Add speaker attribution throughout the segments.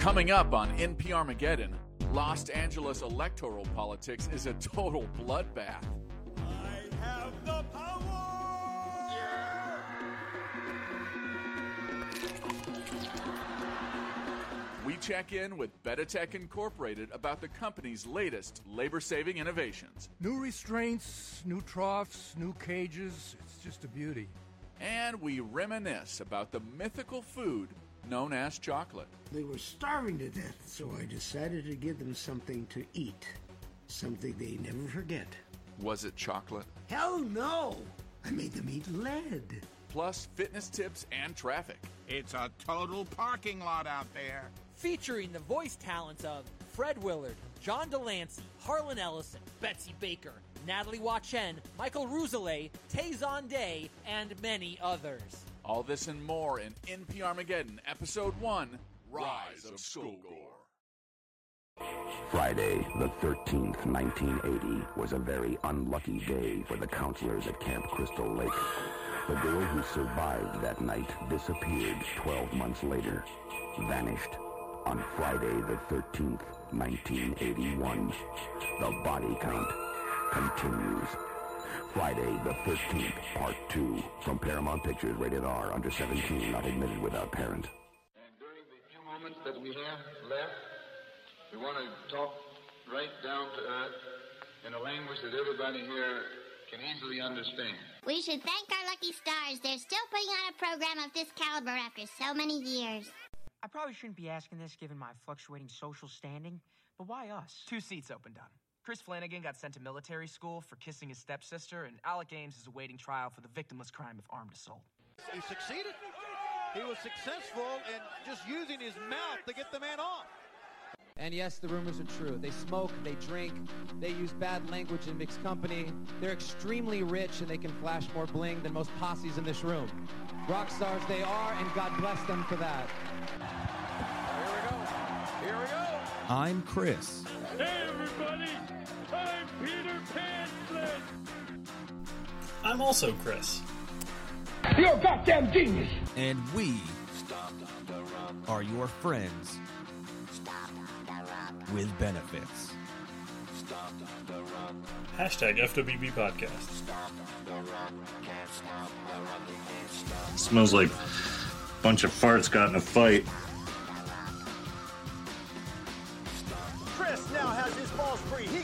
Speaker 1: Coming up on NP Armageddon, Los Angeles electoral politics is a total bloodbath.
Speaker 2: I have the power!
Speaker 1: We check in with Betatech Incorporated about the company's latest labor saving innovations.
Speaker 3: New restraints, new troughs, new cages. It's just a beauty.
Speaker 1: And we reminisce about the mythical food known as chocolate.
Speaker 4: They were starving to death, so I decided to give them something to eat. Something they never forget.
Speaker 1: Was it chocolate?
Speaker 4: Hell no! I made them eat lead.
Speaker 1: Plus fitness tips and traffic.
Speaker 5: It's a total parking lot out there.
Speaker 6: featuring the voice talents of Fred Willard, John de Lancie, Harlan Ellison, Betsy Baker, Natalie Wachen, Michael Rousselet, Tay Zonday, and many others.
Speaker 1: All this and more in NP Armageddon, Episode 1 Rise of Skullgore.
Speaker 7: Friday, the 13th, 1980, was a very unlucky day for the counselors at Camp Crystal Lake. The girl who survived that night disappeared 12 months later, vanished. On Friday, the 13th, 1981, the body count continues. Friday, the 13th, Part 2, from Paramount Pictures, rated R, under 17, not admitted without parent.
Speaker 8: And during the few moments that we have left, we want to talk right down to earth in a language that everybody here can easily understand.
Speaker 9: We should thank our lucky stars. They're still putting on a program of this caliber after so many years.
Speaker 10: I probably shouldn't be asking this given my fluctuating social standing, but why us?
Speaker 11: Two seats opened on. Chris Flanagan got sent to military school for kissing his stepsister, and Alec Ames is awaiting trial for the victimless crime of armed assault.
Speaker 2: He succeeded. He was successful in just using his mouth to get the man off.
Speaker 12: And yes, the rumors are true. They smoke, they drink, they use bad language in mixed company. They're extremely rich and they can flash more bling than most posses in this room. Rock stars they are, and God bless them for that.
Speaker 2: Here we go. Here we go.
Speaker 13: I'm Chris.
Speaker 2: Hey, everybody. I'm Peter Panslin.
Speaker 14: I'm also Chris.
Speaker 2: You're a goddamn genius.
Speaker 13: And we are your friends with benefits.
Speaker 14: Hashtag FWB Podcast.
Speaker 15: Smells like a bunch of farts got in a fight.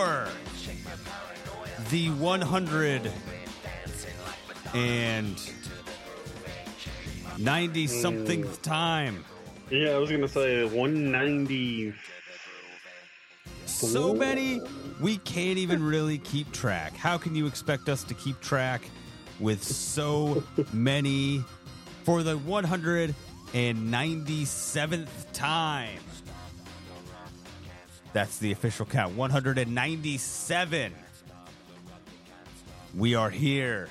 Speaker 13: For the 100 and 90 something hmm. time.
Speaker 15: Yeah, I was gonna say 190.
Speaker 13: So many, we can't even really keep track. How can you expect us to keep track with so many for the 197th time? That's the official count 197. We are here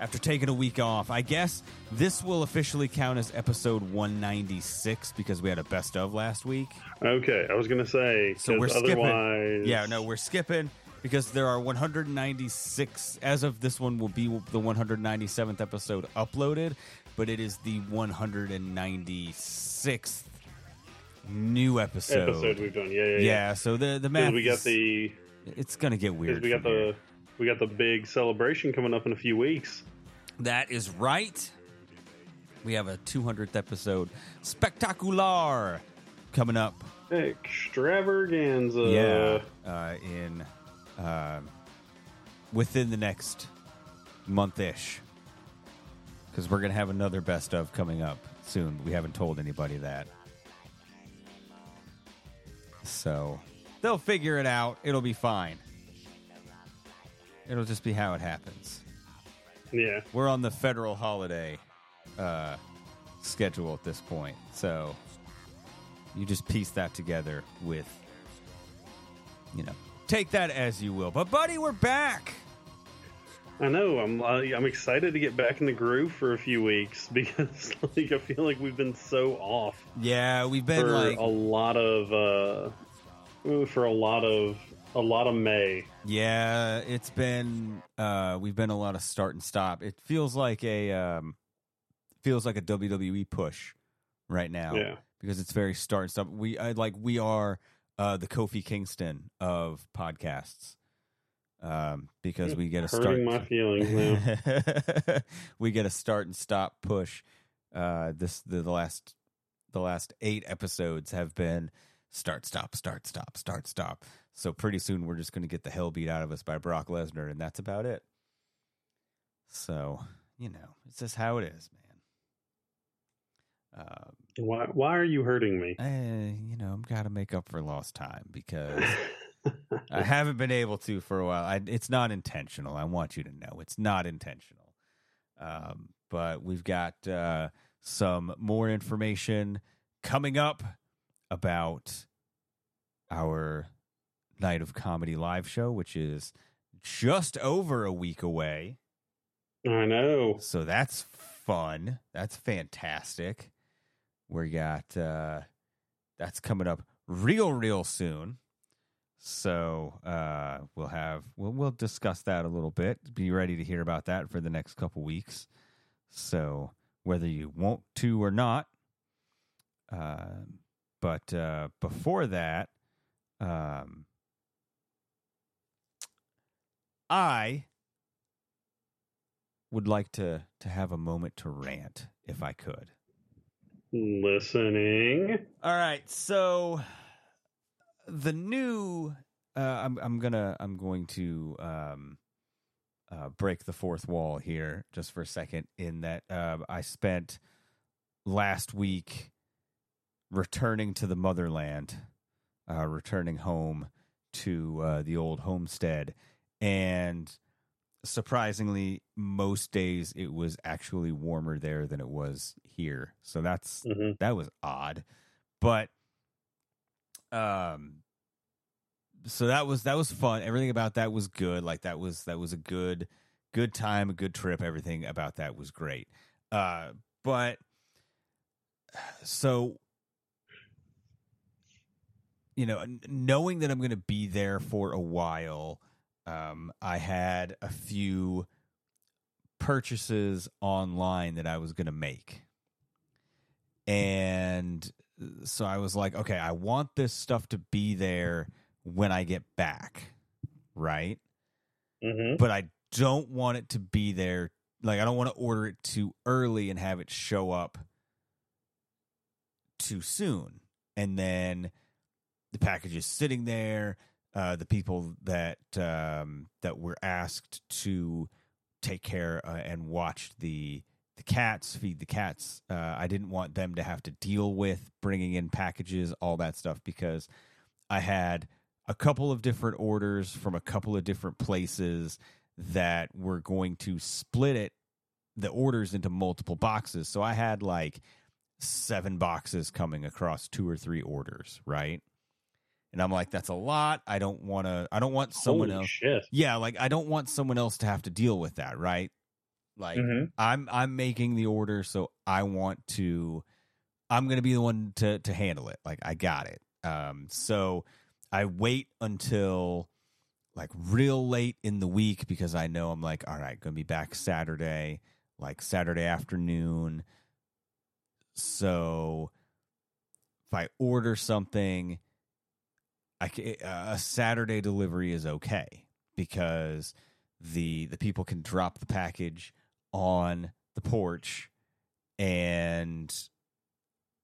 Speaker 13: after taking a week off. I guess this will officially count as episode 196 because we had a best of last week.
Speaker 15: Okay, I was gonna say.
Speaker 13: So we're skipping.
Speaker 15: otherwise-
Speaker 13: Yeah, no, we're skipping because there are 196. As of this one, will be the 197th episode uploaded, but it is the 196th new episode.
Speaker 15: Episode we've done. Yeah, yeah, yeah.
Speaker 13: Yeah, so the the math.
Speaker 15: we got
Speaker 13: is-
Speaker 15: the.
Speaker 13: It's gonna get weird.
Speaker 15: We got
Speaker 13: from here.
Speaker 15: the we got the big celebration coming up in a few weeks.
Speaker 13: That is right. We have a 200th episode spectacular coming up.
Speaker 15: Extravaganza.
Speaker 13: yeah, uh, in uh, within the next month ish, because we're gonna have another best of coming up soon. We haven't told anybody that, so they'll figure it out. It'll be fine. It'll just be how it happens.
Speaker 15: Yeah.
Speaker 13: We're on the federal holiday uh, schedule at this point, so you just piece that together with, you know, take that as you will. But buddy, we're back.
Speaker 15: I know. I'm I'm excited to get back in the groove for a few weeks because like I feel like we've been so off.
Speaker 13: Yeah, we've been
Speaker 15: for
Speaker 13: like
Speaker 15: a lot of uh, for a lot of a lot of May.
Speaker 13: Yeah, it's been uh we've been a lot of start and stop. It feels like a um feels like a WWE push right now.
Speaker 15: Yeah.
Speaker 13: Because it's very start and stop. We I, like we are uh the Kofi Kingston of podcasts. Um because we get a start
Speaker 15: Hurting my feelings now.
Speaker 13: we get a start and stop push. Uh this the, the last the last 8 episodes have been start stop start stop start stop. So pretty soon we're just going to get the hell beat out of us by Brock Lesnar, and that's about it. So you know, it's just how it is, man. Um,
Speaker 15: Why why are you hurting me?
Speaker 13: eh, you know, I'm got to make up for lost time because I haven't been able to for a while. I, it's not intentional. I want you to know it's not intentional. Um, but we've got uh, some more information coming up about our night of comedy live show, which is just over a week away.
Speaker 15: I know.
Speaker 13: So that's fun. That's fantastic. We got uh that's coming up real real soon. So uh we'll have we'll we'll discuss that a little bit. Be ready to hear about that for the next couple weeks. So whether you want to or not. Uh, but uh before that, um I would like to to have a moment to rant if I could.
Speaker 15: Listening.
Speaker 13: All right, so the new uh, I'm I'm gonna I'm going to um, uh, break the fourth wall here just for a second. In that uh, I spent last week returning to the motherland, uh, returning home to uh, the old homestead, and surprisingly, most days it was actually warmer there than it was here. So that's
Speaker 15: Mhm.
Speaker 13: that was odd, but um, so that was that was fun. Everything about that was good. Like that was that was a good good time, a good trip. Everything about that was great. Uh, but so you know, knowing that I'm going to be there for a while, um, I had a few purchases online that I was going to make. And so I was like, okay, I want this stuff to be there when I get back, right?
Speaker 15: Mm-hmm.
Speaker 13: But I don't want it to be there. Like, I don't want to order it too early and have it show up too soon. And then the package is sitting there. Uh, the people that um, that were asked to take care uh, and watch the the cats, feed the cats. Uh, I didn't want them to have to deal with bringing in packages, all that stuff, because I had a couple of different orders from a couple of different places that were going to split it, the orders into multiple boxes. So I had like seven boxes coming across two or three orders, right? And I'm like, that's a lot. I don't want to. I don't want someone
Speaker 15: Holy
Speaker 13: else.
Speaker 15: shit.
Speaker 13: Yeah, like I don't want someone else to have to deal with that, right? Like
Speaker 15: Mhm.
Speaker 13: I'm I'm making the order, so I want to. I'm going to be the one to to handle it. Like I got it. Um, so I wait until like real late in the week because I know I'm like, all right, going to be back Saturday, like Saturday afternoon. So if I order something, I a Saturday delivery is okay because the the people can drop the package on the porch and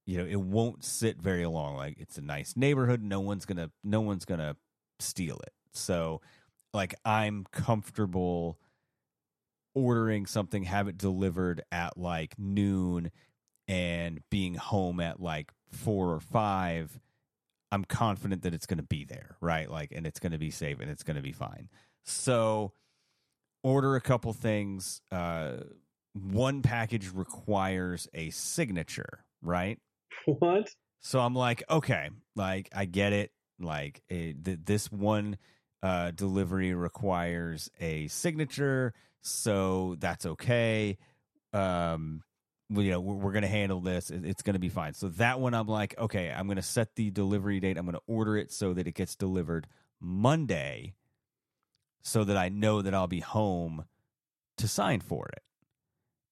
Speaker 13: you know it won't sit very long like it's a nice neighborhood no one's gonna no one's gonna steal it so like i'm comfortable ordering something have it delivered at like noon and being home at like four or five I'm confident that it's to be there, right? Like, and it's to be safe and it's to be fine. So, order a couple things. Uh, one package requires a signature, right?
Speaker 15: What?
Speaker 13: So I'm like, okay, like I get it. Like it, th- this one uh, delivery requires a signature, so that's okay. Um, you know, we're, we're going to handle this. It- It's going to be fine. So that one, I'm like, okay, I'm going to set the delivery date. I'm going to order it so that it gets delivered Monday, so that I know that I'll be home to sign for it.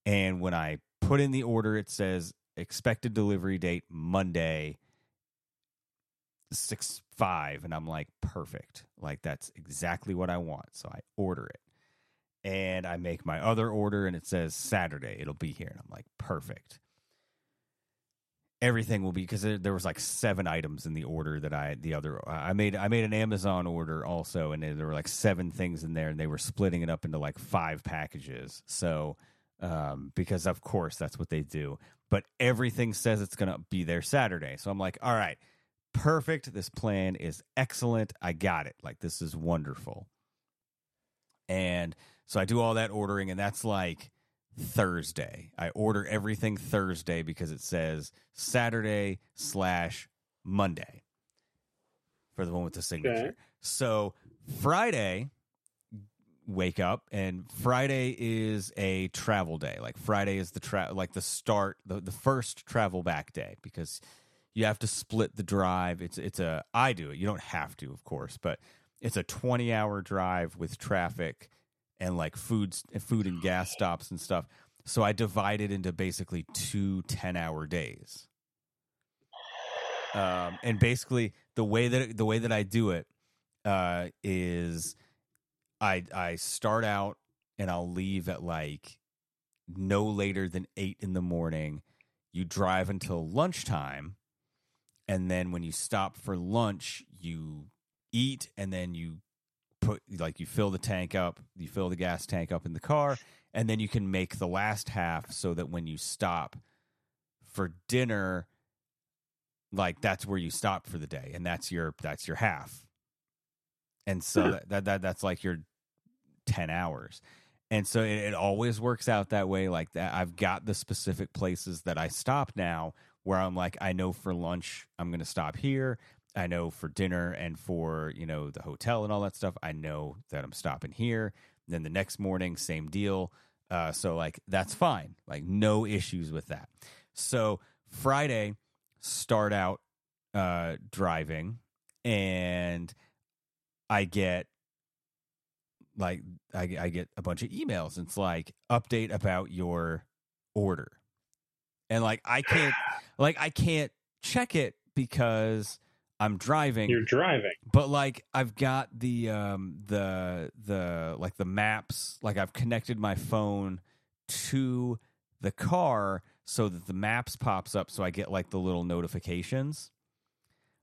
Speaker 13: And when I put in the order, it says expected delivery date Monday, six five, and I'm like, perfect. Like that's exactly what I want. So I order it. And I make my other order and it says Saturday, it'll be here. And I'm like, perfect. Everything will be because there, was like seven items in the order that I the other I made I made an Amazon order also and there were like seven things in there and they were splitting it up into like five packages. So um, because of course that's what they do. But everything says it's going to be there Saturday. So I'm like, all right, perfect. This plan is excellent. I got it. Like, this is wonderful. And so I do all that ordering, and that's like Thursday. I order everything Thursday because it says Saturday slash Monday for the one with the signature.
Speaker 15: Okay.
Speaker 13: So Friday, wake up and Friday is a travel day. Like Friday is the tra- like the start the, the first travel back day because you have to split the drive. It's it's a I do it. You don't have to, of course, but it's a 20 hour drive with traffic and like food food and gas stops and stuff. So I divide it into basically two 10 hour days. Um, and basically the way that the way that I do it uh, is I I start out and I'll leave at like no later than eight in the morning. You drive until lunchtime, and then when you stop for lunch, you eat, and then you put like you fill the tank up, you fill the gas tank up in the car, and then you can make the last half so that when you stop for dinner, like that's where you stop for the day, and that's your that's your half. And so that, that that that's like your 10 hours. And so it, it always works out that way like that. I've got the specific places that I stop now where I'm like, I know for lunch, I'm going to stop here. I know for dinner and for, you know, the hotel and all that stuff, I know that I'm stopping here. then the next morning, same deal. Uh, so like that's fine. Like no issues with that. So Friday, start out uh, driving and I get like I, I get a bunch of emails. It's like update about your order, and like I can't like I can't check it because I'm driving.
Speaker 15: You're driving,
Speaker 13: but like I've got the um the the like the maps. Like I've connected my phone to the car so that the maps pops up, so I get like the little notifications.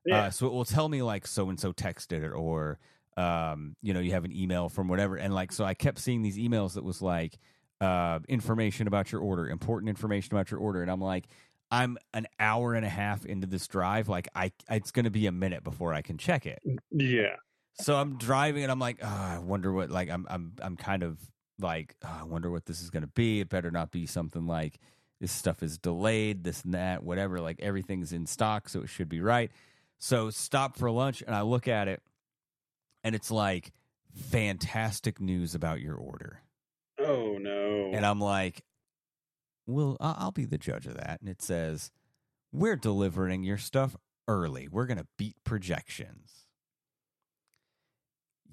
Speaker 15: Yeah.
Speaker 13: Uh, so it will tell me like so and so texted it or um, you know, you have an email from whatever. And like, so I kept seeing these emails that was like, uh, information about your order, important information about your order. And I'm like, I'm an hour and a half into this drive. Like, I, it's going to be a minute before I can check it.
Speaker 15: Mm, yeah.
Speaker 13: So I'm driving and I'm like, oh, I wonder what, like, I'm, I'm, I'm kind of like, oh, I wonder what this is going to be. It better not be something like this stuff is delayed, this and that, whatever. Like, everything's in stock, so it should be right. So stop for lunch and I look at it and it's like fantastic news about your order.
Speaker 15: Oh no!
Speaker 13: And I'm like, well, I'll be the judge of that. And it says, we're delivering your stuff early. We're going to beat projections.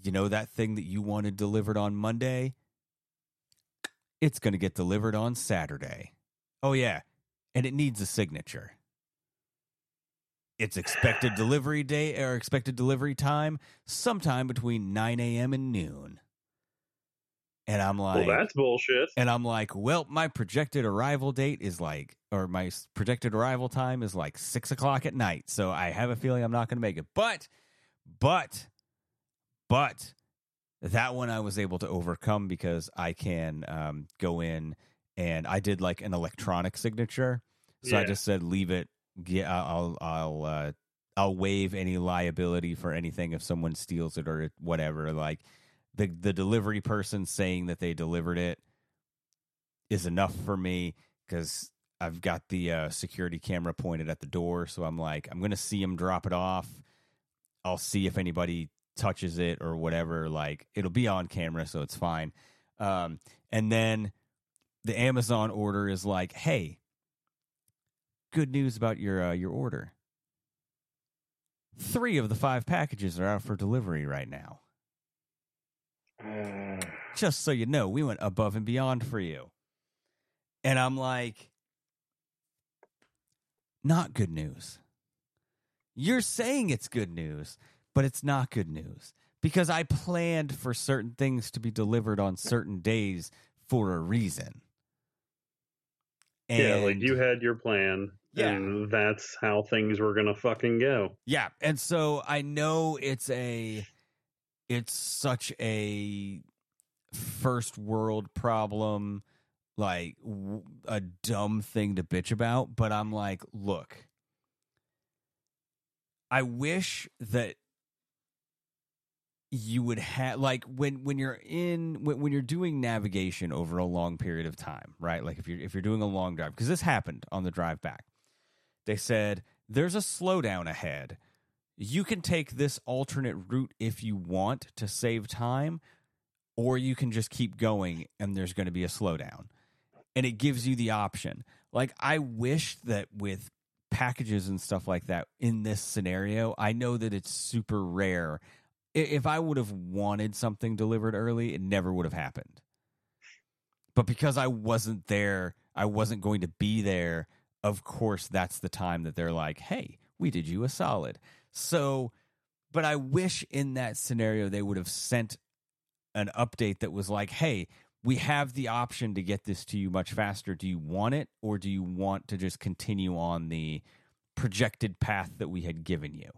Speaker 13: You know that thing that you wanted delivered on Monday? It's going to get delivered on Saturday. Oh, yeah. And it needs a signature. Its expected delivery day or expected delivery time sometime between 9 a.m. and noon. And I'm like,
Speaker 15: well, that's bullshit.
Speaker 13: and I'm like, well, my projected arrival date is like, or my projected arrival time is like six o'clock at night. So I have a feeling I'm not going to make it. But, but, but that one I was able to overcome because I can um, go in and I did like an electronic signature. So I just said, leave it. Yeah, I'll, I'll, uh, I'll waive any liability for anything if someone steals it or whatever. Like the the delivery person saying that they delivered it is enough for me because I've got the uh, security camera pointed at the door, so I'm like, I'm gonna see him drop it off. I'll see if anybody touches it or whatever. Like it'll be on camera, so it's fine. Um, and then the Amazon order is like, hey, good news about your uh, your order. Three of the five packages are out for delivery right now. Just so you know, we went above and beyond for you. And I'm like, not good news. You're saying it's good news, but it's not good news because I planned for certain things to be delivered on certain days for a reason.
Speaker 15: yeah, like you had your plan,
Speaker 13: Yeah.
Speaker 15: and that's how things were gonna fucking go.
Speaker 13: Yeah, and so I know it's a it's such a first world problem like w- a dumb thing to bitch about, but I'm like, look. I wish that you would have like when when you're in when, when you're doing navigation over a long period of time, right? Like if you're if you're doing a long drive because this happened on the drive back. They said there's a slowdown ahead. You can take this alternate route if you want to save time, or you can just keep going and there's going to be a slowdown. And it gives you the option. Like, I wish that with packages and stuff like that in this scenario, I know that it's super rare. If I would have wanted something delivered early, it never would have happened. But because I wasn't there, I wasn't going to be there. Of course, that's the time that they're like, hey, we did you a solid. So, but I wish in that scenario they would have sent an update that was like, hey, we have the option to get this to you much faster. Do you want it or do you want to just continue on the projected path that we had given you?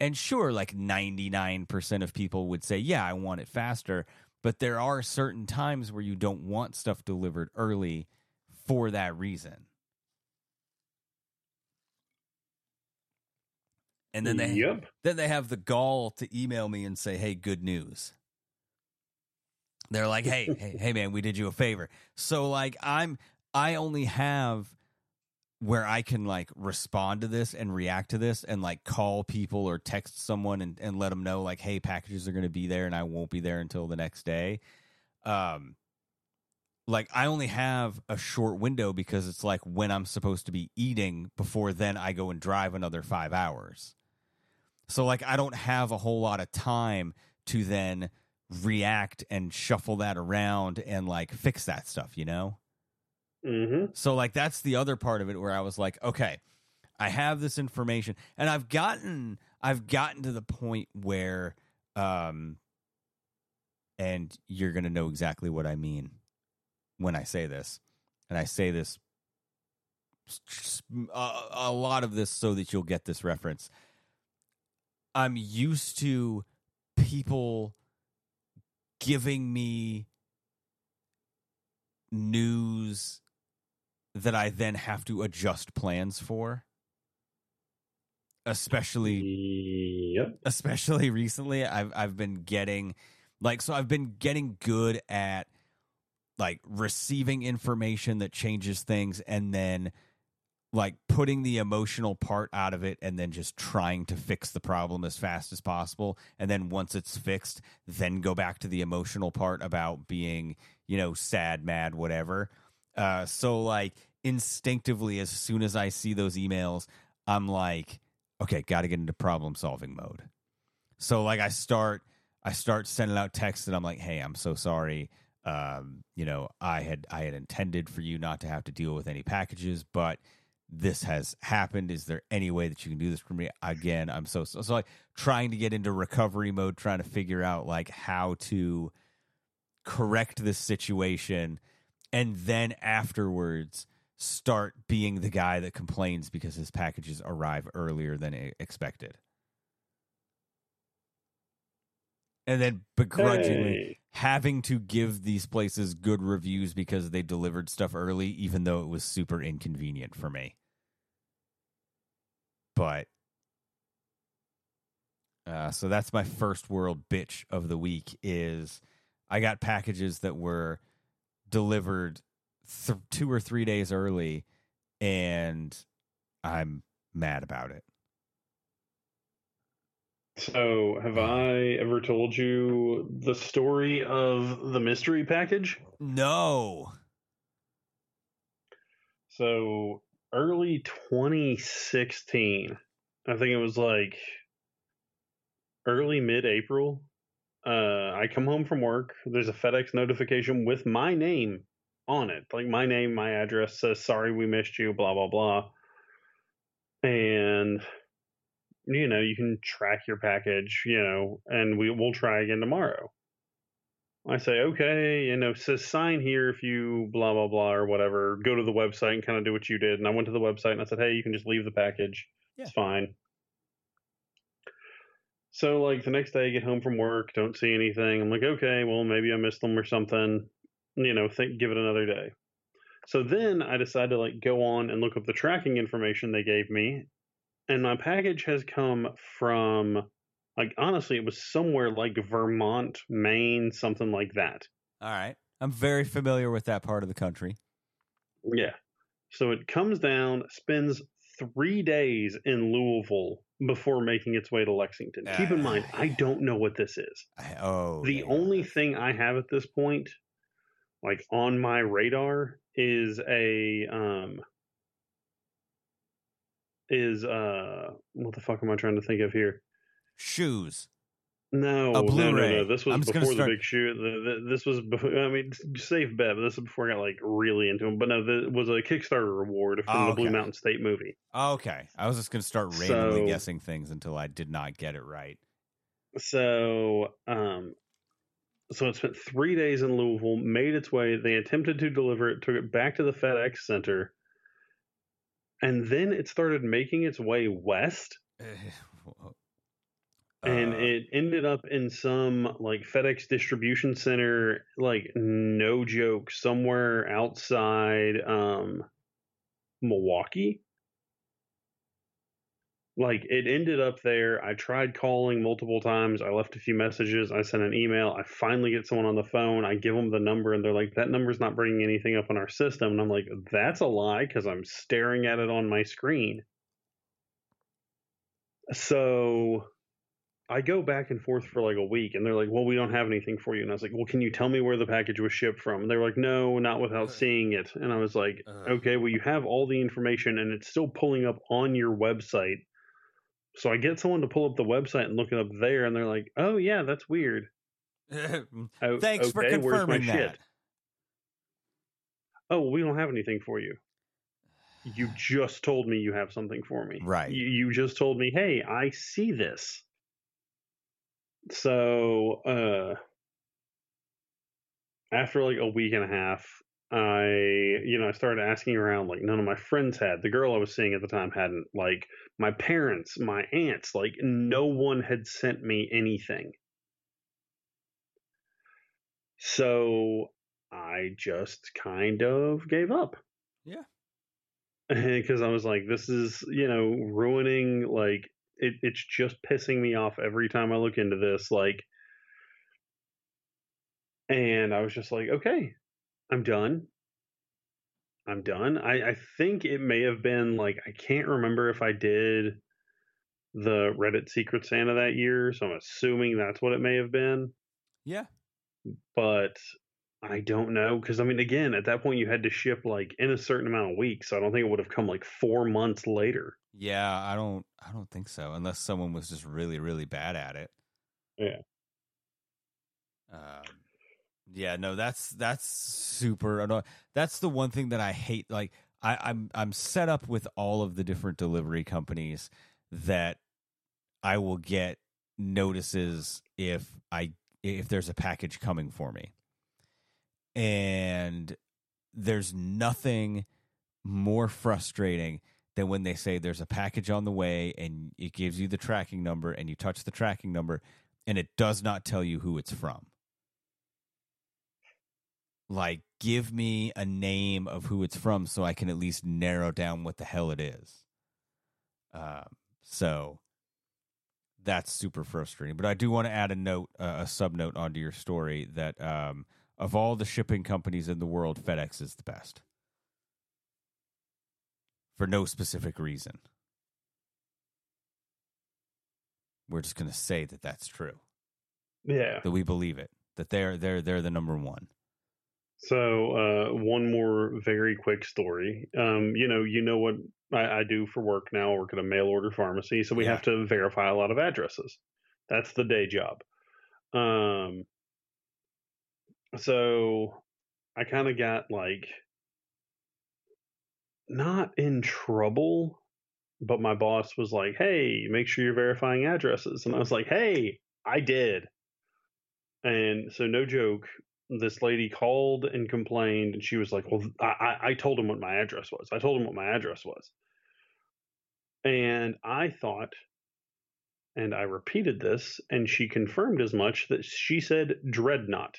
Speaker 13: And sure, like 99% of people would say, yeah, I want it faster. But there are certain times where you don't want stuff delivered early for that reason. And then they
Speaker 15: Yep.
Speaker 13: then they have the gall to email me and say, "Hey, good news." They're like, "Hey, hey, hey, man, we did you a favor." So like, I'm I only have where I can like respond to this and react to this and like call people or text someone and, and let them know like, "Hey, packages are going to be there and I won't be there until the next day." Um, like I only have a short window because it's like when I'm supposed to be eating before then I go and drive another five hours. So like I don't have a whole lot of time to then react and shuffle that around and like fix that stuff, you know?
Speaker 15: Mm-hmm.
Speaker 13: So like that's the other part of it where I was like, okay, I have this information and I've gotten I've gotten to the point where um and you're going to know exactly what I mean when I say this. And I say this a, a lot of this so that you'll get this reference. I'm used to people giving me news that I then have to adjust plans for. Especially
Speaker 15: yep.
Speaker 13: especially recently I've I've been getting like so I've been getting good at like receiving information that changes things and then like putting the emotional part out of it and then just trying to fix the problem as fast as possible. And then once it's fixed then go back to the emotional part about being you know sad mad whatever. Uh so like instinctively as soon as i see those emails i'm like okay got to get into problem solving mode. So like i start i start sending out texts and i'm like hey i'm so sorry. Um you know i had i had intended for you not to have to deal with any packages but this has happened. Is there any way that you can do this for me again? I'm so so, so like trying to get into recovery mode trying to figure out like how to correct this situation and then afterwards start being the guy that complains because his packages arrive earlier than expected. And then begrudgingly
Speaker 15: Hey.
Speaker 13: Having to give these places good reviews because they delivered stuff early even though it was super inconvenient for me but Uh, so that's my first world bitch of the week. Is I got packages that were delivered th- two or three days early, and I'm mad about it.
Speaker 15: So, have I ever told you the story of the mystery package?
Speaker 13: No.
Speaker 15: So, early 2016, I think it was like early mid April. Uh, I come home from work. There's a FedEx notification with my name on it. Like my name, my address says, sorry, we missed you, blah, blah, blah. And you know, you can track your package, you know, and we will try again tomorrow. I say, okay, you know, says sign here if you blah blah blah or whatever. Go to the website and kind of do what you did. And I went to the website and I said, hey, you can just leave the package.
Speaker 13: Yeah.
Speaker 15: It's fine. So like the next day, I get home from work, don't see anything. I'm like, okay, well maybe I missed them or something. You know, think give it another day. So then I decided to like go on and look up the tracking information they gave me, and my package has come from like honestly it was somewhere like vermont maine something like that.
Speaker 13: All right. I'm very familiar with that part of the country.
Speaker 15: yeah. So it comes down spends three days in louisville before making its way to lexington. Keep in mind i don't know what this is.
Speaker 13: Oh
Speaker 15: the only thing i have at this point like on my radar is a um is uh what the fuck am I trying to think of here?
Speaker 13: Shoes.
Speaker 15: No,
Speaker 13: A
Speaker 15: no, no,
Speaker 13: Blu-ray.
Speaker 15: no. This was before the big shoot. The, the, this was before. I mean, safe bet. But this is before I got like really into them. But no, this was a Kickstarter reward from
Speaker 13: Oh,
Speaker 15: the Blue. Mountain State movie.
Speaker 13: Okay. I was just to start randomly
Speaker 15: So-
Speaker 13: guessing things until I did not get it right.
Speaker 15: So, um, so it spent three days in Louisville, made its way. They attempted to deliver it, took it back to the FedEx Center, and then it started making its way west. and
Speaker 13: Uh.
Speaker 15: it ended up in some like FedEx distribution center, like no joke, somewhere outside um, Milwaukee. Like it ended up there. I tried calling multiple times. I left a few messages. I sent an email. I finally get someone on the phone. I give them the number, and they're like, "That number's not bringing anything up on our system." And I'm like, "That's a lie," because I'm staring at it on my screen. So I go back and forth for like a week, and they're like, "Well, we don't have anything for you." And I was like, "Well, can you tell me where the package was shipped from?" And they were like, "No, not without seeing it." And I was like, uh-huh. "Okay, well, you have all the information, and it's still pulling up on your website." So I get someone to pull up the website and look it up there, and they're like, "Oh yeah, that's weird." Oh,
Speaker 13: Thanks for
Speaker 15: okay, my
Speaker 13: confirming
Speaker 15: shit?
Speaker 13: that.
Speaker 15: Oh, we don't have anything for you. You just told me you have something for me.
Speaker 13: Right.
Speaker 15: You, you just told me, hey, I see this. So, uh, after like a week and a half, I, you know, I started asking around. Like, none of my friends had. The girl I was seeing at the time hadn't. Like, my parents, my aunts, like, no one had sent me anything. So I just kind of gave up
Speaker 13: Yeah.
Speaker 15: because I was like, this is, you know, ruining, like, it, it's just pissing me off every time I look into this. Like, and I was just like, okay, I'm done. I'm done. I, I think it may have been like, I can't remember if I did the Reddit Secret Santa that year. So I'm assuming that's what it may have been
Speaker 13: Yeah.
Speaker 15: but I don't know because I mean, again, at that point you had to ship like in a certain amount of weeks. So I don't think it would have come like four months later.
Speaker 13: Yeah, I don't I don't think so unless someone was just really really bad at it.
Speaker 15: Yeah.
Speaker 13: Um, yeah, no, that's that's super annoying. That's the one thing that I hate. Like, I, I'm I'm set up with all of the different delivery companies that I will get notices if I if there's a package coming for me, and there's nothing more frustrating than when they say there's a package on the way and it gives you the tracking number and you touch the tracking number and it does not tell you who it's from. Like, give me a name of who it's from so I can at least narrow down what the hell it is. Um, so that's super frustrating. But I do want to add a note, uh, a sub note onto your story that um, of all the shipping companies in the world, FedEx is the best for no specific reason. We're just going to say that that's true.
Speaker 15: Yeah.
Speaker 13: That we believe it. That they're they're they're the number one.
Speaker 15: So uh, one more very quick story. Um, you know, you know what I, I do for work now. I work at a mail order pharmacy, so we
Speaker 13: Yeah.
Speaker 15: have to verify a lot of addresses. That's the day job. Um, so I kind of got like not in trouble, but my boss was like, "Hey, make sure you're verifying addresses," and I was like, "Hey, I did." And so, no joke, this lady called and complained, and she was like, "Well, I, I, I told him what my address was. I told him what my address was." And I thought, and I repeated this, and she confirmed as much that she said dreadnought.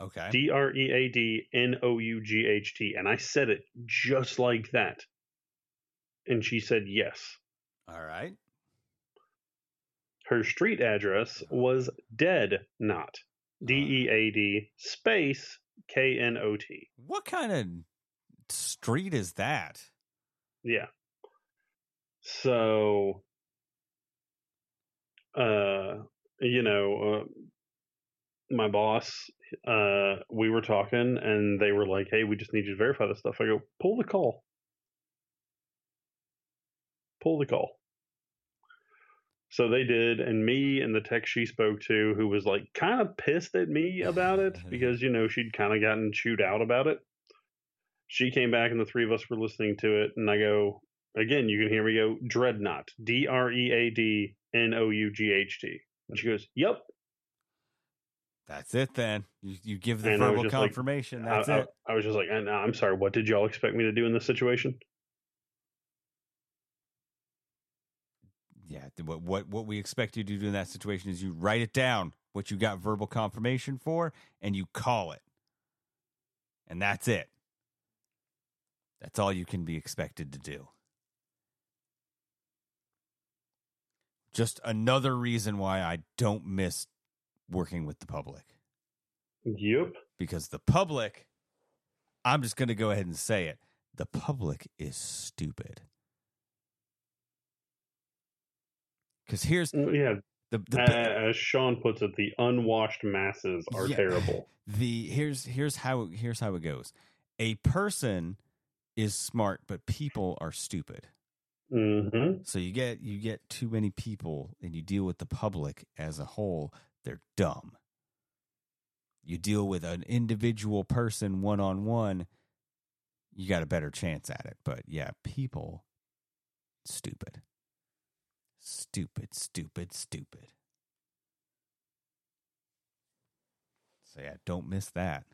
Speaker 13: Okay.
Speaker 15: D R E A D N O U G H T. And I said it just like that. And she said yes.
Speaker 13: All right.
Speaker 15: Her street address was Dead Knot. D E A D space K N O T.
Speaker 13: What kind of street is that?
Speaker 15: Yeah. So, uh, you know, uh, my boss, uh, we were talking and they were like, hey, we just need you to verify this stuff. I go, pull the call. Pull the call. So they did, and me and the tech she spoke to, who was like kind of pissed at me about it because, you know, she'd kind of gotten chewed out about it. She came back, and the three of us were listening to it, and I go, again, you can hear me go, Dreadnought, D R E A D N O U G H T. And she goes, Yep.
Speaker 13: That's it then. You, you give the
Speaker 15: And
Speaker 13: verbal
Speaker 15: like,
Speaker 13: confirmation.
Speaker 15: I-
Speaker 13: That's
Speaker 15: I,
Speaker 13: it.
Speaker 15: I was just like, and uh, I'm sorry, what did y'all expect me to do in this situation?
Speaker 13: Yeah. What, what what we expect you to do in that situation is you write it down what you got verbal confirmation for, and you call it, and that's it. That's all you can be expected to do. Just another reason why I don't miss working with the public.
Speaker 15: Yep.
Speaker 13: Because the public, I'm just going to go ahead and say it. The public is stupid. Because here's
Speaker 15: yeah,
Speaker 13: the, the
Speaker 15: Uh, as Sean puts it, the unwashed masses are
Speaker 13: Yeah.
Speaker 15: terrible.
Speaker 13: the here's here's how here's how it goes. A person is smart, but people are stupid.
Speaker 15: Mm-hmm.
Speaker 13: So you get you get too many people, and you deal with the public as a whole. They're dumb. You deal with an individual person one on one. You got a better chance at it. But yeah, people, stupid, stupid, stupid, stupid. So yeah, don't miss that.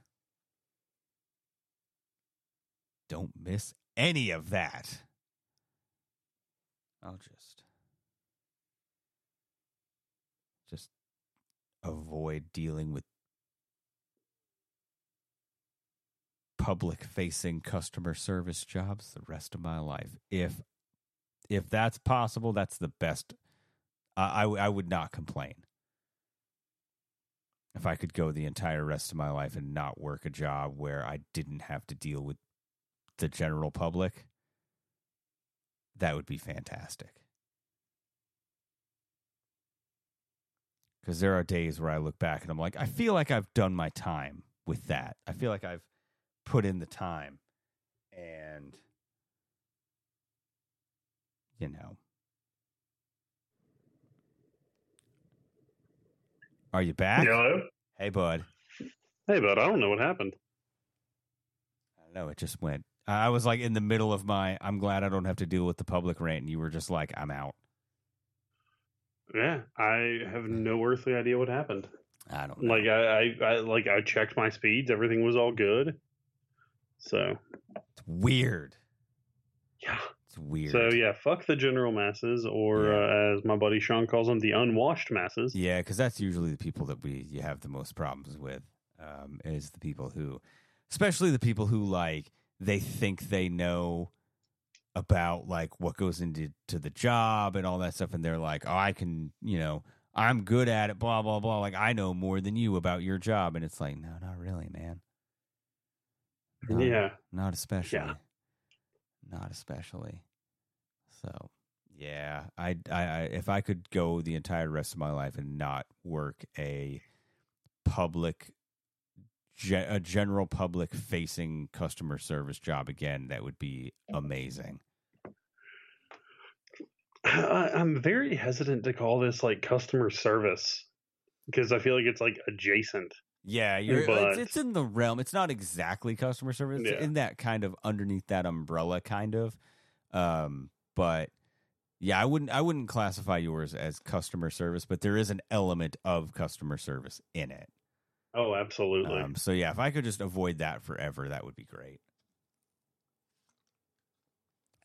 Speaker 13: Don't miss any of that. I'll just just avoid dealing with public facing customer service jobs the rest of my life. If if that's possible, that's the best. I, I, I would not complain if I could go the entire rest of my life and not work a job where I didn't have to deal with the general public. That would be fantastic. Because there are days where I look back and I'm like, I feel like I've done my time with that. I feel like I've put in the time and, you know. Are you back?
Speaker 15: Hello?
Speaker 13: Hey, bud.
Speaker 15: Hey, bud, I don't know what happened.
Speaker 13: I know. It just went. I was like in the middle of my. I'm glad I don't have to deal with the public rant, and you were just like, I'm out.
Speaker 15: Yeah, I have no earthly idea what happened.
Speaker 13: I don't know.
Speaker 15: Like I, I, I like I checked my speeds, everything was all good. So
Speaker 13: It's weird.
Speaker 15: Yeah,
Speaker 13: it's weird.
Speaker 15: So yeah, fuck the general masses, or uh, as my buddy Sean calls them, the unwashed masses.
Speaker 13: Yeah, because that's usually the people that we you have the most problems with. Um, is the people who, especially the people who like they think they know about like what goes into to the job and all that stuff and they're like oh i can you know i'm good at it blah blah blah like i know more than you about your job and it's like no not really man Not-
Speaker 15: Yeah.
Speaker 13: not especially
Speaker 15: Yeah.
Speaker 13: Not especially so yeah I, I i if i could go the entire rest of my life and not work a public a general public facing customer service job again that would be amazing
Speaker 15: I'm very hesitant to call this like customer service because I feel like it's like adjacent.
Speaker 13: Yeah, you're,
Speaker 15: But-
Speaker 13: it's, it's in the realm. It's not exactly customer service. It's
Speaker 15: Yeah.
Speaker 13: in that kind of underneath that umbrella, kind of. Um, but yeah, I wouldn't. I wouldn't classify yours as customer service, but there is an element of customer service in it.
Speaker 15: Oh, absolutely.
Speaker 13: Um, so yeah, if I could just avoid that forever, that would be great.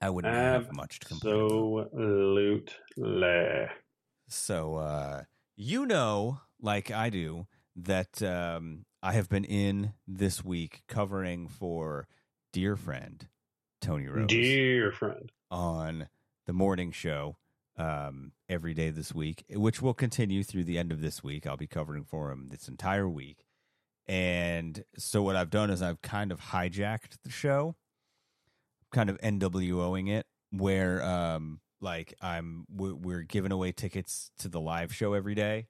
Speaker 13: I wouldn't have much to complain.
Speaker 15: Absolutely.
Speaker 13: So uh you know, like I do, that um I have been in this week covering for dear friend Tony Rose
Speaker 15: Dear friend.
Speaker 13: on the morning show um every day this week, which will continue through the end of this week. I'll be covering for him this entire week. And so what I've done is I've kind of hijacked the show, kind of NWOing it, where um like I'm we're, we're giving away tickets to the live show every day.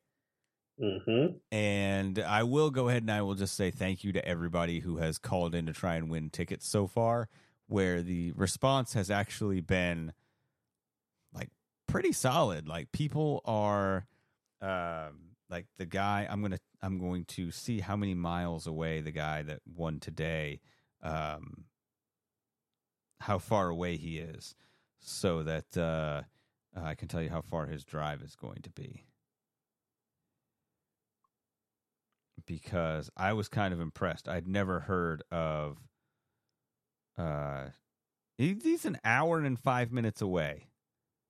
Speaker 15: Mm-hmm.
Speaker 13: And I will go ahead and I will just say thank you to everybody who has called in to try and win tickets so far, where the response has actually been like pretty solid. Like people are um like the guy I'm gonna I'm going to see how many miles away the guy that won today um how far away he is so that uh I can tell you how far his drive is going to be. Because I was kind of impressed. I'd never heard of uh he's an hour and 5 minutes away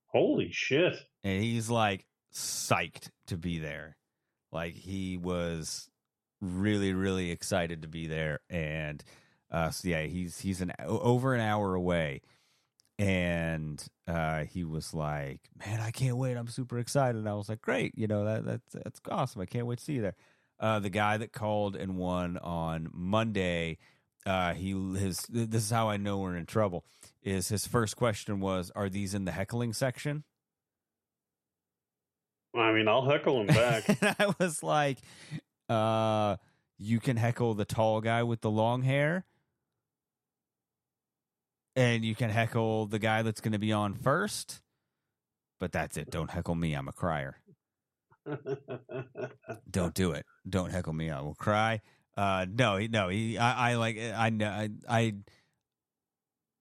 Speaker 15: Holy shit.
Speaker 13: and he's like psyched to be there. Like he was really really excited to be there and uh so yeah, he's he's an over an hour away and uh he was like, "Man, I can't wait. I'm super excited." And I was like, "Great. You know, that that's that's awesome. I can't wait to see you there." Uh the guy that called and won on Monday uh he his this is how I know we're in trouble is his first question was are these in the heckling section
Speaker 15: I mean, I'll heckle him back.
Speaker 13: and I was like, uh, you can heckle the tall guy with the long hair. And you can heckle the guy that's going to be on first. But that's it. Don't heckle me. I'm a crier. Don't do it. Don't heckle me. I will cry. Uh, no, no. He, I, I like. I know. I, I.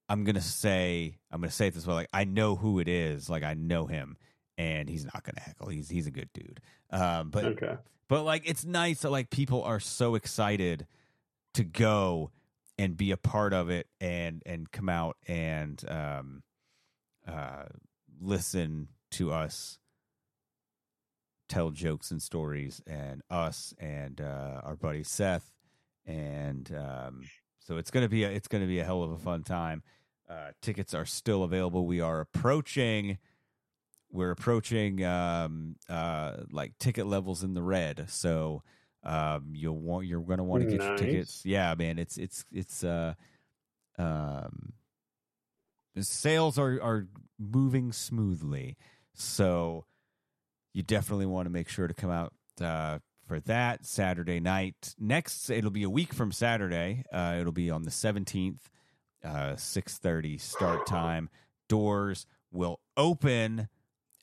Speaker 13: I'm gonna say. I'm gonna say it this way. Like I know who it is. Like I know him, and he's not gonna heckle. He's he's a good dude. Um, but
Speaker 15: okay.
Speaker 13: but like it's nice that like people are so excited to go and be a part of it and and come out and um uh listen to us tell jokes and stories and us and uh our buddy Seth and um so it's going to be a, it's to be a hell of a fun time. Uh tickets are still available. We are approaching we're approaching um uh like ticket levels in the red so um you'll want you're gonna want to get your tickets yeah man it's it's it's uh um the sales are are moving smoothly so you definitely want to make sure to come out uh for that saturday night next it'll be a week from saturday uh it'll be on the 17th uh 6:30 start time doors will open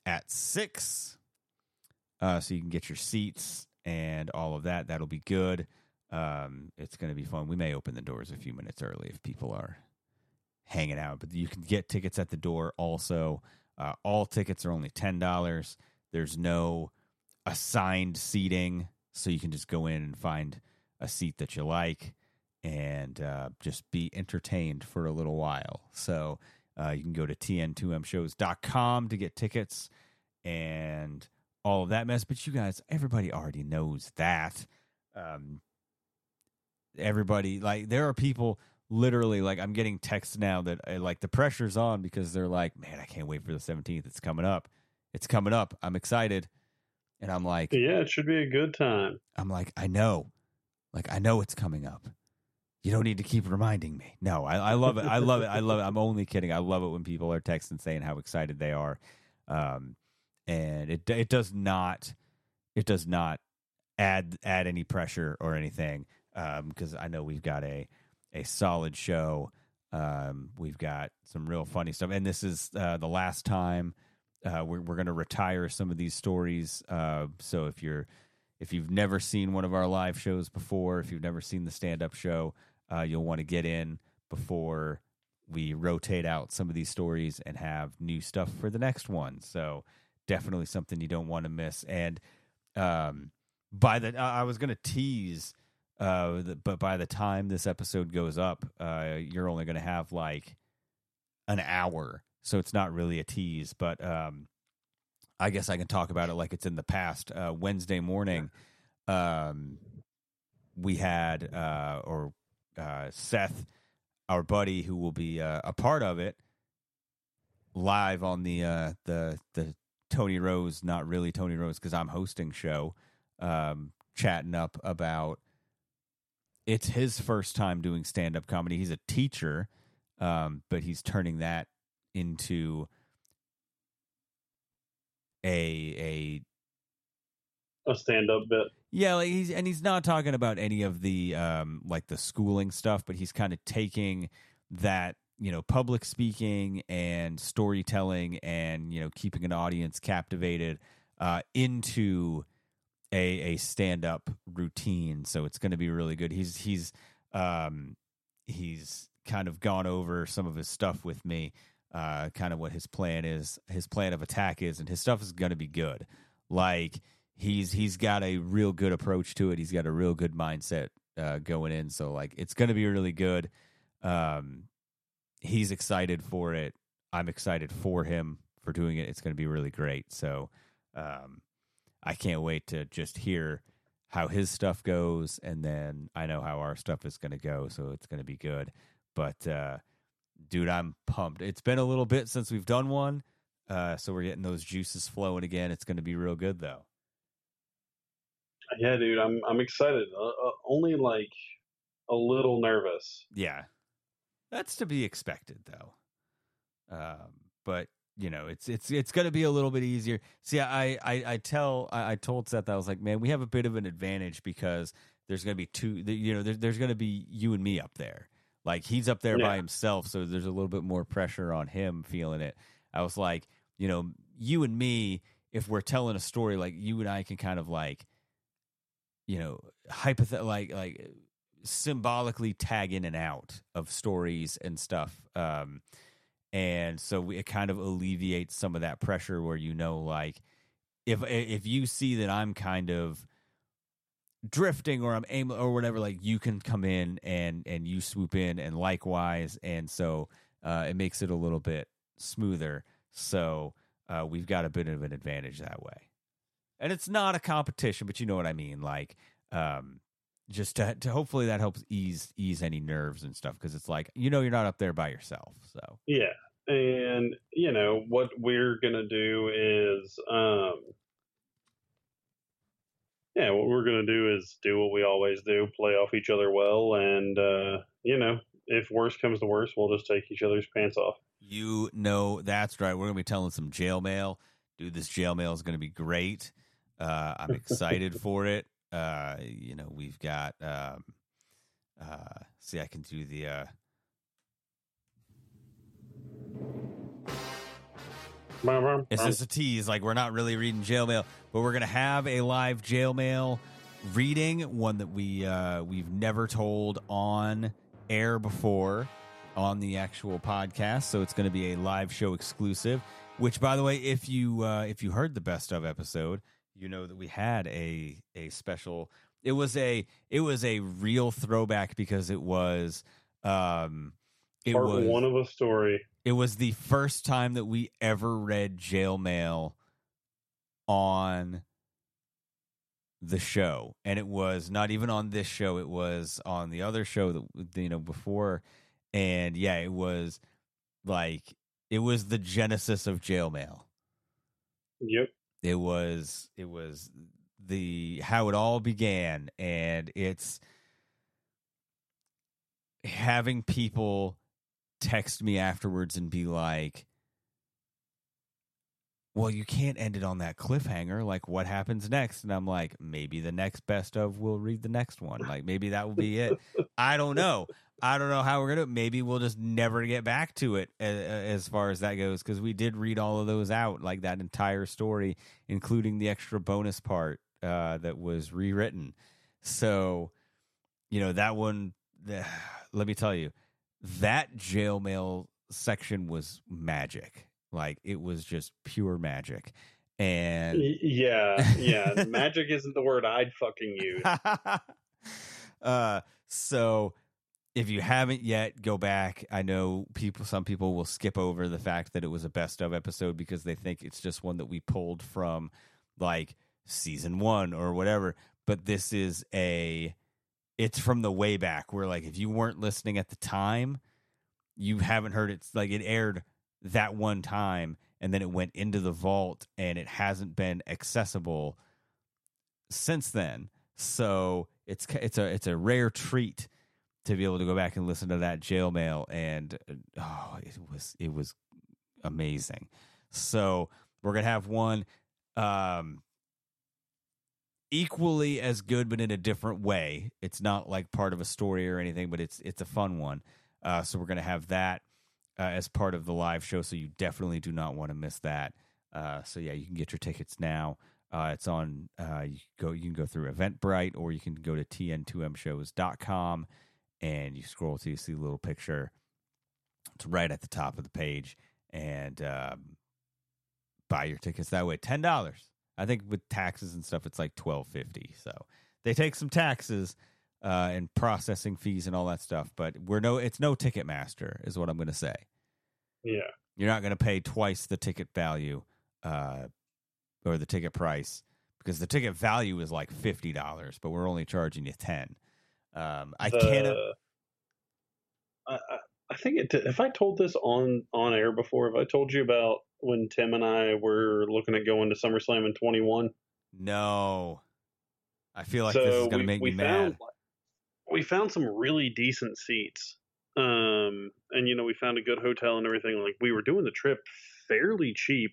Speaker 13: at six. Uh, so you can get your seats and all of that. That'll be good. Um, it's going to be fun. We may open the doors a few minutes early if people are hanging out, but you can get tickets at the door also. Uh, all tickets are only $10. There's no assigned seating, so you can just go in and find a seat that you like and uh, just be entertained for a little while. So uh, you can go to tn2mshows.com to get tickets and all of that mess. But you guys, everybody already knows that. Um, everybody, like, there are people literally like I'm getting texts now that uh, like the pressure's on because they're like, man, I can't wait for the 17th. It's coming up. It's coming up. I'm excited. And I'm like,
Speaker 15: Yeah, it should be a good time.
Speaker 13: I'm like, I know. Like, I know it's coming up. You don't need to keep reminding me. No, I, I love it. I love it. I love it. I'm only kidding. I love it when people are texting saying how excited they are. Um, and it it does not it does not add add any pressure or anything because I know we've got a a solid show. Um, we've got some real funny stuff, and this is uh, the last time uh, we're we're going to retire some of these stories. Uh, so if you're if you've never seen one of our live shows before, if you've never seen the stand up show, uh, you'll want to get in before we rotate out some of these stories and have new stuff for the next one. So definitely something you don't want to miss. And um, by the I was going to tease, uh, but by the time this episode goes up, uh, you're only going to have like an hour, so it's not really a tease. But um, I guess I can talk about it like it's in the past. Uh, Wednesday morning, um, we had uh, or uh, Seth, our buddy, who will be uh, a part of it, live on the uh, the the Tony Rose, not really Tony Rose, because I'm hosting show, um, chatting up about. It's his first time doing stand up comedy. He's a teacher, um, but he's turning that into a a
Speaker 15: A stand up bit.
Speaker 13: yeah, like he's and he's not talking about any of the um like the schooling stuff, but he's kind of taking that, you know, public speaking and storytelling and, you know, keeping an audience captivated uh into a a stand up routine. So it's going to be really good. He's he's um he's kind of gone over some of his stuff with me, uh kind of what his plan is, his plan of attack is and his stuff is going to be good. Like he's he's got a real good approach to it. He's got a real good mindset uh, going in. So like it's going to be really good. Um, he's excited for it. I'm excited for him for doing it. It's going to be really great. So um, I can't wait to just hear how his stuff goes, and then I know how our stuff is going to go. So it's going to be good. But uh, dude, I'm pumped. It's been a little bit since we've done one. Uh, so we're getting those juices flowing again. It's going to be real good though.
Speaker 15: Yeah, dude, I'm I'm excited. Uh, uh, only like a little nervous.
Speaker 13: Yeah, that's to be expected, though. Um, but you know, it's it's it's going to be a little bit easier. See, I I, I tell I, I told Seth I was like, man, we have a bit of an advantage because there's going to be two. You know, there, there's going to be you and me up there. Like he's up there by himself, so there's a little bit more pressure on him feeling it. I was like, you know, you and me, if we're telling a story, like you and I can kind of like, you know, hypothet like like symbolically tag in and out of stories and stuff. Um, and so we, it kind of alleviates some of that pressure where you know, like, if if you see that I'm kind of drifting or I'm aim or whatever, like you can come in and and you swoop in and likewise, and so uh, it makes it a little bit smoother. So uh, we've got a bit of an advantage that way, and it's not a competition, but you know what I mean, like. Um, just to, to hopefully that helps ease ease any nerves and stuff. Because it's like you know you're not up there by yourself so.
Speaker 15: Yeah, and you know what we're gonna do is, um, yeah, what we're gonna do is do what we always do: play off each other well, and uh, you know, if worse comes to worse, we'll just take each other's pants off.
Speaker 13: you know that's right. We're gonna be telling some jail mail. Dude this jail mail is gonna be great. Uh i'm excited for it. Uh you know we've got um uh see i can do the uh It's just a tease. Like we're not really reading jail mail, but we're gonna have a live jail mail reading, one that we uh, we've never told on air before on the actual podcast. So it's gonna be a live show exclusive. Which, by the way, if you uh, if you heard the best of episode, you know that we had a a special. It was a it was a real throwback because it was um it
Speaker 15: Part
Speaker 13: was
Speaker 15: one of a story.
Speaker 13: it was the first time that we ever read jail mail on the show and it was not even on this show it was on the other show that you know before and yeah, it was like it was the genesis of jail mail.
Speaker 15: Yep.
Speaker 13: It was it was the how it all began, and it's having people text me afterwards and be like, well, you can't end it on that cliffhanger. Like, what happens next? And I'm like, maybe the next best of will read the next one. Like, maybe that will be it. I don't know. I don't know how we're gonna. Maybe we'll just never get back to it as, as far as that goes because we did read all of those out, like that entire story, including the extra bonus part uh, that was rewritten. So, you know, that one. The, let me tell you, that jail mail section was magic. Like it was just pure magic. And
Speaker 15: yeah, yeah. Magic isn't the word I'd fucking use.
Speaker 13: uh so if you haven't yet go back i know people some people will skip over the fact that it was a best of episode because they think it's just one that we pulled from like season one or whatever but this is a it's from the way back where like if you weren't listening at the time you haven't heard it like it aired that one time and then it went into the vault and it hasn't been accessible since then. So it's it's a it's a rare treat to be able to go back and listen to that jail mail and oh it was it was amazing. So we're gonna have one um equally as good but in a different way it's not like part of a story or anything but it's it's a fun one uh so we're gonna have that uh, as part of the live show so you definitely do not want to miss that uh so yeah you can get your tickets now uh, it's on uh, you go you can go through Eventbrite or you can go to tn2mshows.com and you scroll till you see a little picture. It's right at the top of the page and um, buy your tickets that way. Ten dollars. I think with taxes and stuff, it's like twelve fifty. So they take some taxes uh, and processing fees and all that stuff, but we're no. It's no Ticketmaster, is what I'm going to say.
Speaker 15: Yeah.
Speaker 13: You're not going to pay twice the ticket value uh, or the ticket price because the ticket value is like fifty dollars, but we're only charging you ten. Um, I
Speaker 15: The-
Speaker 13: can't.
Speaker 15: I, I- think it. If I told this on on air before, if I told you about when Tim and I were looking at going to SummerSlam in 21,
Speaker 13: No, I feel like
Speaker 15: so
Speaker 13: this is going to make
Speaker 15: we
Speaker 13: me
Speaker 15: found
Speaker 13: mad.
Speaker 15: we found some really decent seats. Um, and you know we found a good hotel and everything. Like we were doing the trip fairly cheap.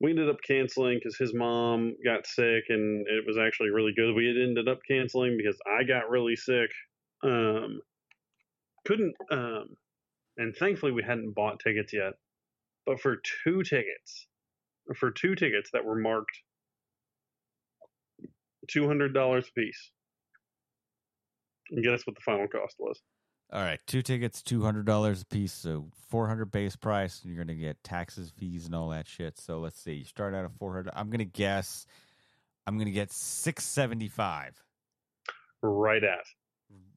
Speaker 15: We ended up canceling because his mom got sick, and it was actually really good. We had ended up canceling because I got really sick. Um, couldn't. Um, and thankfully we hadn't bought tickets yet. But for two tickets, for two tickets that were marked two hundred dollars a piece, and guess what the final cost was?
Speaker 13: All right, two tickets, two hundred dollars a piece, so four hundred base price. And you're going to get taxes, fees, and all that shit. So let's see. You start out at four hundred. I'm going to guess. I'm going to get six seventy five.
Speaker 15: Right at.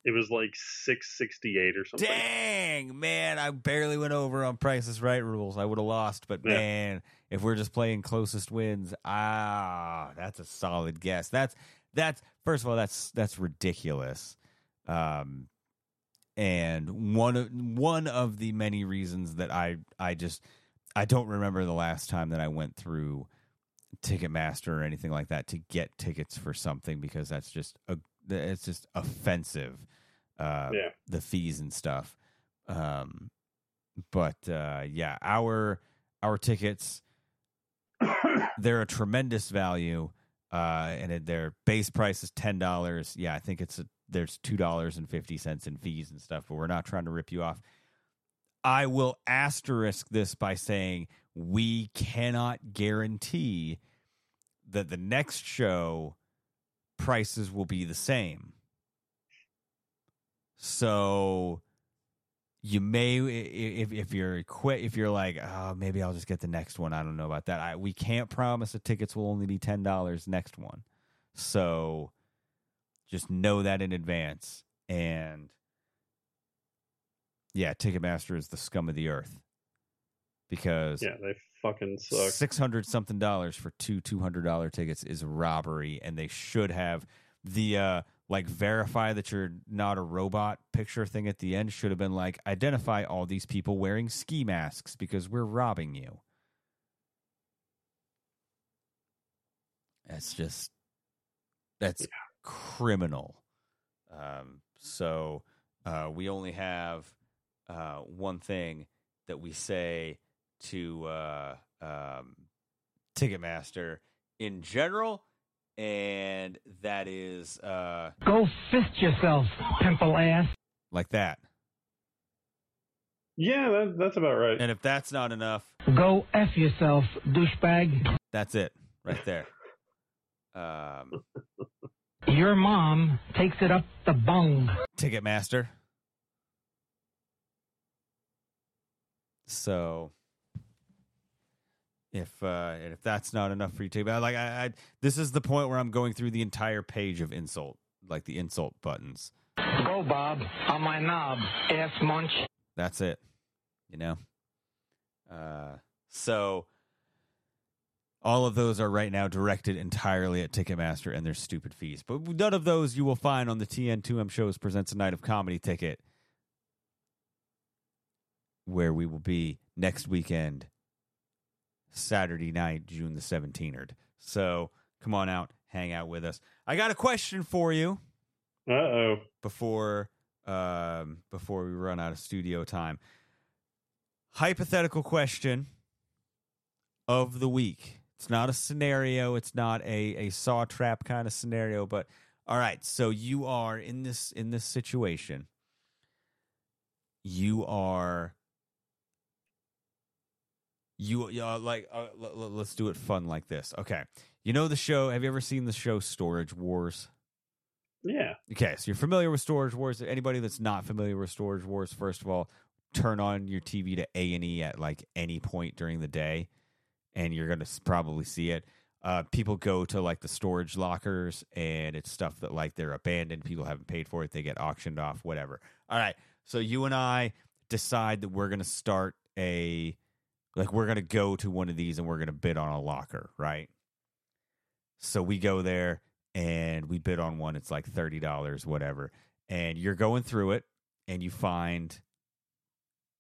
Speaker 15: It was like six sixty eight or something.
Speaker 13: Dang, man, I barely went over on Prices Right rules. I would have lost, but
Speaker 15: Yeah.
Speaker 13: man, if we're just playing closest wins, ah, that's a solid guess. That's that's first of all, that's that's ridiculous. Um and one of one of the many reasons that I I just I don't remember the last time that I went through Ticketmaster or anything like that to get tickets for something because that's just a it's just offensive. Uh,
Speaker 15: Yeah.
Speaker 13: the fees and stuff. Um, but uh, yeah, our our tickets they're a tremendous value, uh, and it, their base price is ten dollars. Yeah, I think it's a, there's two dollars and fifty cents in fees and stuff, but we're not trying to rip you off. I will asterisk this by saying we cannot guarantee that the next show prices will be the same. So you may if if you're quit if you're like oh maybe I'll just get the next one. I don't know about that. I, we can't promise the tickets will only be ten dollars next one. So just know that in advance. And yeah Ticketmaster is the scum of the earth. Because
Speaker 15: Yeah, they fucking sucks.
Speaker 13: Six hundred something dollars for two two hundred dollar tickets is robbery, and they should have the uh, like verify that you're not a robot picture thing at the end should have been like identify all these people wearing ski masks because we're robbing you. That's just that's criminal. Um, so uh, we only have uh, one thing that we say to uh, um, Ticketmaster in general, and that is uh,
Speaker 16: Go fist yourself, pimple ass.
Speaker 13: like that.
Speaker 15: Yeah, that, that's about right.
Speaker 13: And if that's not enough,
Speaker 16: Go F yourself, douchebag.
Speaker 13: that's it right there. Um,
Speaker 16: Your mom takes it up the bung.
Speaker 13: Ticketmaster. So if uh and if that's not enough for you to like I, I this is the point where I'm going through the entire page of insult, like the insult buttons.
Speaker 16: Go, Bob, on my knob, ass munch.
Speaker 13: That's it. You know? Uh so all of those are right now directed entirely at Ticketmaster and their stupid fees. But none of those you will find on the TN2M shows presents a night of comedy ticket where we will be next weekend, Saturday night, June the 17th. So come on out, hang out with us. I got a question for you.
Speaker 15: Uh oh.
Speaker 13: Before um before we run out of studio time. Hypothetical question of the week. It's not a scenario, it's not a, a saw trap kind of scenario, but all right, so you are in this in this situation. You are you uh, like uh, l- l- let's do it fun like this. Okay. You know the show, have you ever seen the show Storage Wars?
Speaker 15: Yeah.
Speaker 13: Okay, so you're familiar with Storage Wars. Anybody that's not familiar with Storage Wars, first of all, turn on your TV to A and E at like any point during the day, and you're gonna probably see it. Uh, people go to like the storage lockers, and it's stuff that like they're abandoned. People haven't paid for it. They get auctioned off. Whatever. All right. So you and I decide that we're gonna start a like we're gonna go to one of these and we're gonna bid on a locker, right? So we go there and we bid on one. It's like thirty dollars, whatever. And you're going through it, and you find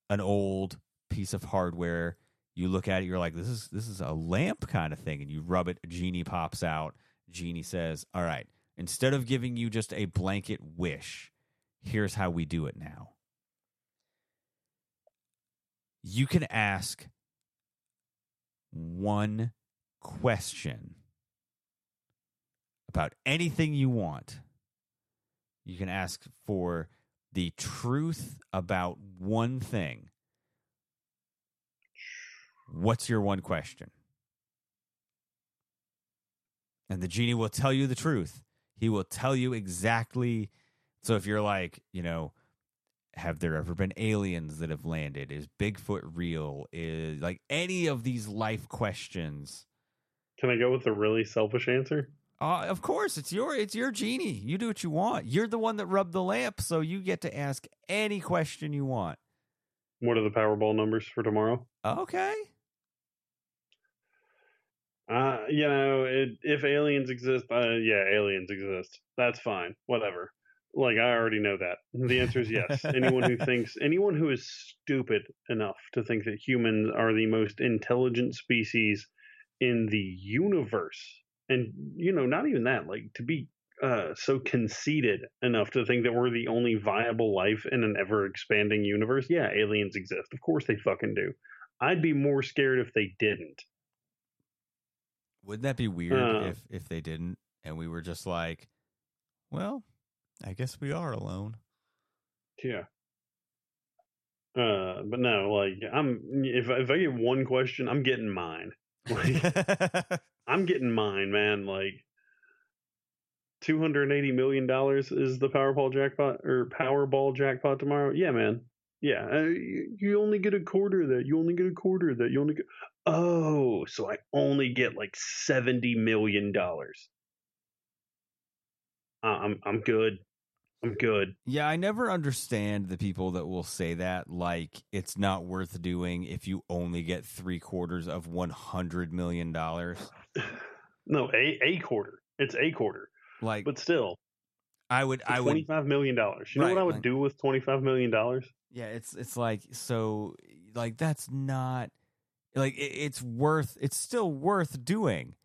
Speaker 13: an old piece of hardware. You look at it, you're like, "This is this is a lamp kind of thing." And you rub it. Genie pops out. Genie says, "All right, instead of giving you just a blanket wish, here's how we do it now. You can ask one question." about anything you want. You can ask for the truth about one thing. What's your one question? And the genie will tell you the truth. He will tell you exactly. So if you're like, you know, have there ever been aliens that have landed? Is Bigfoot real? Is like any of these life questions.
Speaker 15: Can I go with a really selfish answer?
Speaker 13: Uh, of course, it's your it's your genie. You do what you want. You're the one that rubbed the lamp, so you get to ask any question you want.
Speaker 15: What are the Powerball numbers for tomorrow?
Speaker 13: Okay.
Speaker 15: Uh, you know, it, if aliens exist, uh, yeah, aliens exist. That's fine. Whatever. Like I already know that. The answer is yes. anyone who thinks, anyone who is stupid enough to think that humans are the most intelligent species in the universe, and you know, not even that, like to be uh, so conceited enough to think that we're the only viable life in an ever expanding universe. Yeah, aliens exist. Of course they fucking do. I'd be more scared if they didn't.
Speaker 13: Wouldn't that be weird
Speaker 15: Uh.
Speaker 13: if if they didn't and we were just like, well, I guess we are alone.
Speaker 15: Yeah. Uh, but no, like I'm if if I get one question, I'm getting mine. Like I'm getting mine, man. Like two hundred and eighty million dollars is the Powerball jackpot or Powerball jackpot tomorrow. Yeah, man. Yeah, uh, you, you only get a quarter of that. You only get a quarter of that. You only get. Oh, so I only get like seventy million dollars. Uh, I'm I'm good. I'm good.
Speaker 13: Yeah, I never understand the people that will say that like it's not worth doing if you only get three quarters of one hundred million dollars.
Speaker 15: No, a a quarter. It's a quarter.
Speaker 13: Like,
Speaker 15: but still,
Speaker 13: I would. I would.
Speaker 15: Twenty-five million dollars. You know what I would
Speaker 13: like-
Speaker 15: do with twenty-five million dollars?
Speaker 13: Yeah, it's it's like so like that's not like it, it's worth it's still worth doing.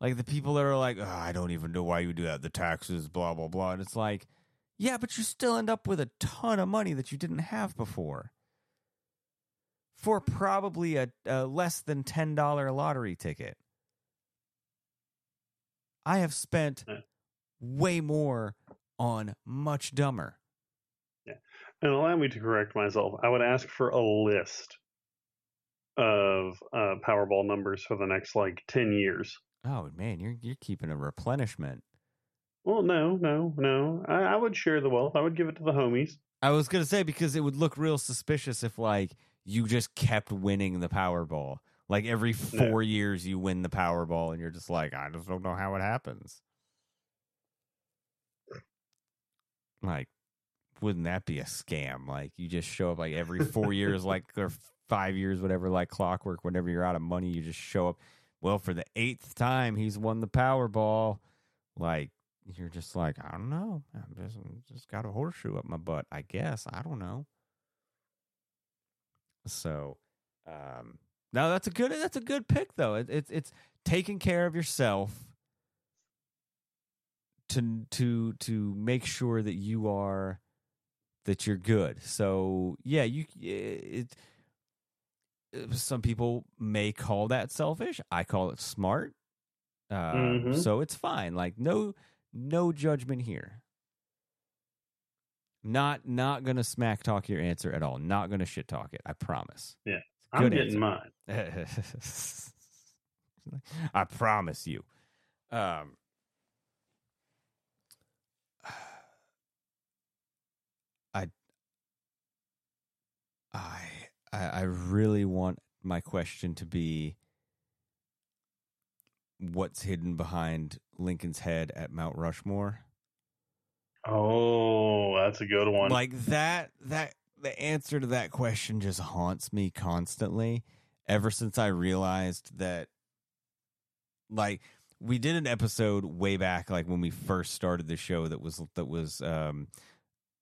Speaker 13: Like the people that are like, oh, I don't even know why you do that, the taxes, blah blah blah, and it's like, yeah, but you still end up with a ton of money that you didn't have before for probably a, a less than ten dollar lottery ticket. I have spent way more on much dumber. Yeah.
Speaker 15: And allow me to correct myself. I would ask for a list of uh, Powerball numbers for the next like ten years.
Speaker 13: Oh man, you're you're keeping a replenishment.
Speaker 15: Well, no, no, no. I, I would share the wealth. I would give it to the homies.
Speaker 13: I was gonna say because it would look real suspicious if like you just kept winning the Powerball. Like every four years you win the Powerball, and you're just like, I just don't know how it happens. Like, wouldn't that be a scam? Like you just show up like every four years, like or five years, whatever, like clockwork. Whenever you're out of money, you just show up. Well, for the eighth time, he's won the Powerball. Like you're just like, I don't know. I'm just just got a horseshoe up my butt. I guess I don't know. So, um, no, that's a good that's a good pick though. It, it's it's taking care of yourself to to to make sure that you are that you're good. So yeah, you it. Some people may call that selfish. I call it smart. Uh,
Speaker 15: Mhm.
Speaker 13: So it's fine. Like no no judgment here. Not not gonna smack talk your answer at all. Not gonna shit talk it. I promise.
Speaker 15: Yeah, I'm
Speaker 13: good
Speaker 15: getting
Speaker 13: answer.
Speaker 15: mine.
Speaker 13: I promise you. Um, I, I, I I really want my question to be what's hidden behind Lincoln's head at Mount Rushmore.
Speaker 15: Oh, that's a good one.
Speaker 13: Like that that the answer to that question just haunts me constantly ever since I realized that like we did an episode way back like when we first started the show that was that was um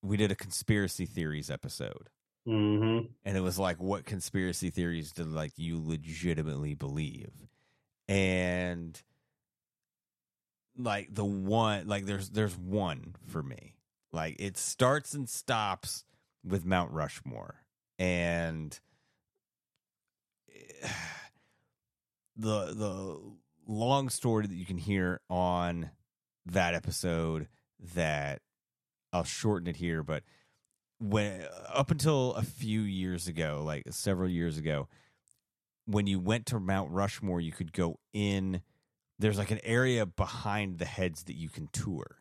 Speaker 13: we did a conspiracy theories episode.
Speaker 15: Mm-hmm.
Speaker 13: And it was like what conspiracy theories do like you legitimately believe? And like the one like there's there's one for me. Like it starts and stops with Mount Rushmore. And the the long story that you can hear on that episode that I'll shorten it here, but when up until a few years ago, like several years ago, when you went to Mount Rushmore, you could go in. There's like an area behind the heads that you can tour.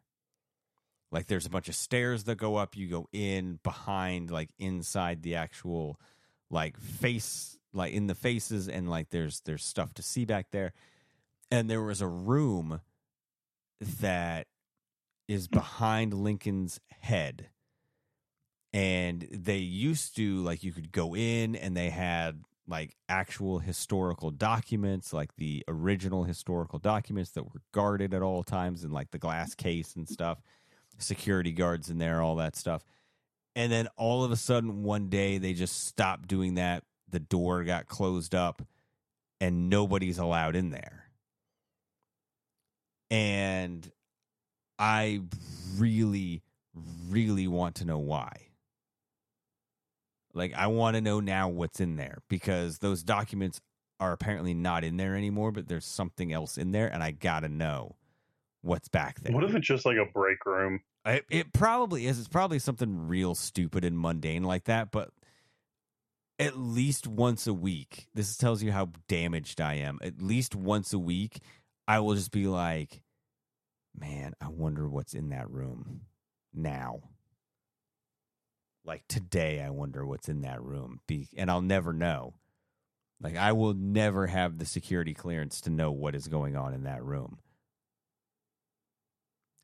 Speaker 13: Like there's a bunch of stairs that go up. You go in behind, like inside the actual, like face, like in the faces, and like there's there's stuff to see back there. And there was a room that is behind Lincoln's head and they used to like you could go in and they had like actual historical documents like the original historical documents that were guarded at all times in like the glass case and stuff security guards in there all that stuff. And then all of a sudden one day they just stopped doing that. The door got closed up and nobody's allowed in there. And i really really want to know why like I want to know now what's in there because those documents are apparently not in there anymore, but there's something else in there and I got to know what's back there.
Speaker 15: What if it's just like a break room?
Speaker 13: It, it probably is. It's probably something real stupid and mundane like that, but at least once a week, this tells you how damaged I am. At least once a week, I will just be like, man, I wonder what's in that room now. Like today, I wonder what's in that room. Be, and I'll never know. Like, I will never have the security clearance to know what is going on in that room.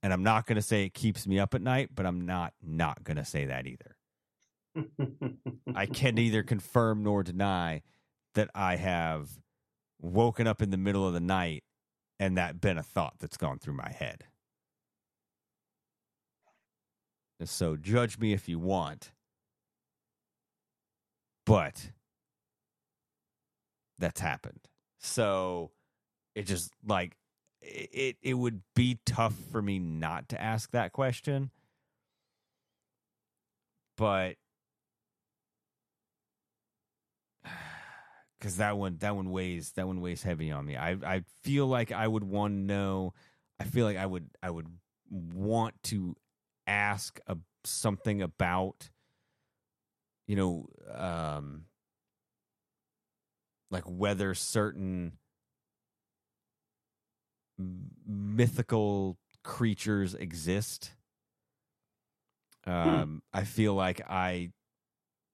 Speaker 13: And I'm not going to say it keeps me up at night, but I'm not not going to say that either. I can neither confirm nor deny that I have woken up in the middle of the night and that been a thought that's gone through my head. So judge me if you want. But that's happened. So it just like it it would be tough for me not to ask that question. But because that one that one weighs that one weighs heavy on me. I I feel like I would want to know. I feel like I would I would want to ask a, something about you know um like whether certain mythical creatures exist. Um i feel like i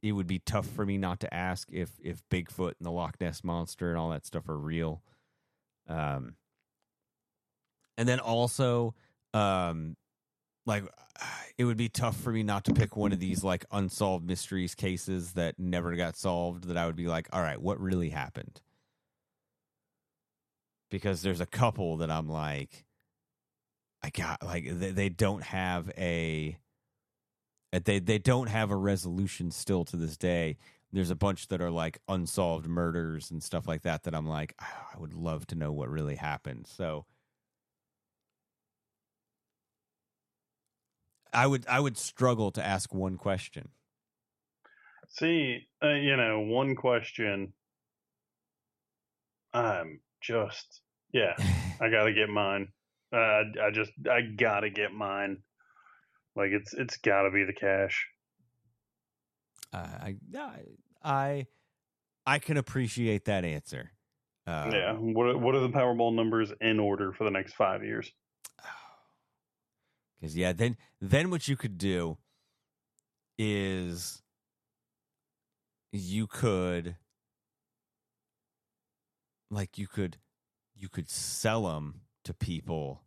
Speaker 13: it would be tough for me not to ask if if bigfoot and the loch ness monster and all that stuff are real. Um and then also um like it would be tough for me not to pick one of these like unsolved mysteries cases that never got solved that I would be like, all right, what really happened? Because there's a couple that I'm like, I got like they, they don't have a they they don't have a resolution still to this day. There's a bunch that are like unsolved murders and stuff like that that I'm like, "Ah, I would love to know what really happened. So I would I would struggle to ask one question.
Speaker 15: See, uh, you know, one question. I'm just, yeah, I gotta get mine. Uh, I, I just, I gotta get mine. Like it's, it's gotta be the cash.
Speaker 13: Uh, I I I I can appreciate that answer. Um,
Speaker 15: yeah. What, what are the Powerball numbers in order for the next five years?
Speaker 13: Because yeah, then then what you could do is you could like you could you could sell them to people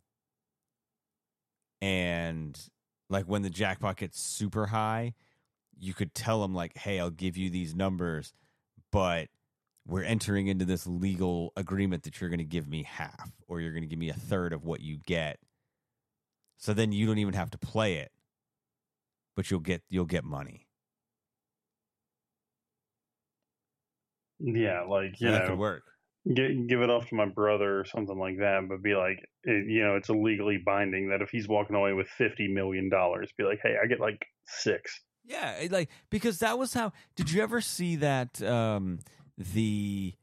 Speaker 13: and like when the jackpot gets super high you could tell them like hey i'll give you these numbers but we're entering into this legal agreement that you're going to give me half or you're going to give me a third of what you get so then you don't even have to play it but you'll get you'll get money
Speaker 15: Yeah, like you know,
Speaker 13: could work
Speaker 15: gi- give it off to my brother or something like that. But be like, it, you know, it's a legally binding that if he's walking away with fifty million dollars, be like, hey, I get like six.
Speaker 13: Yeah, like because that was how. Did you ever see that um the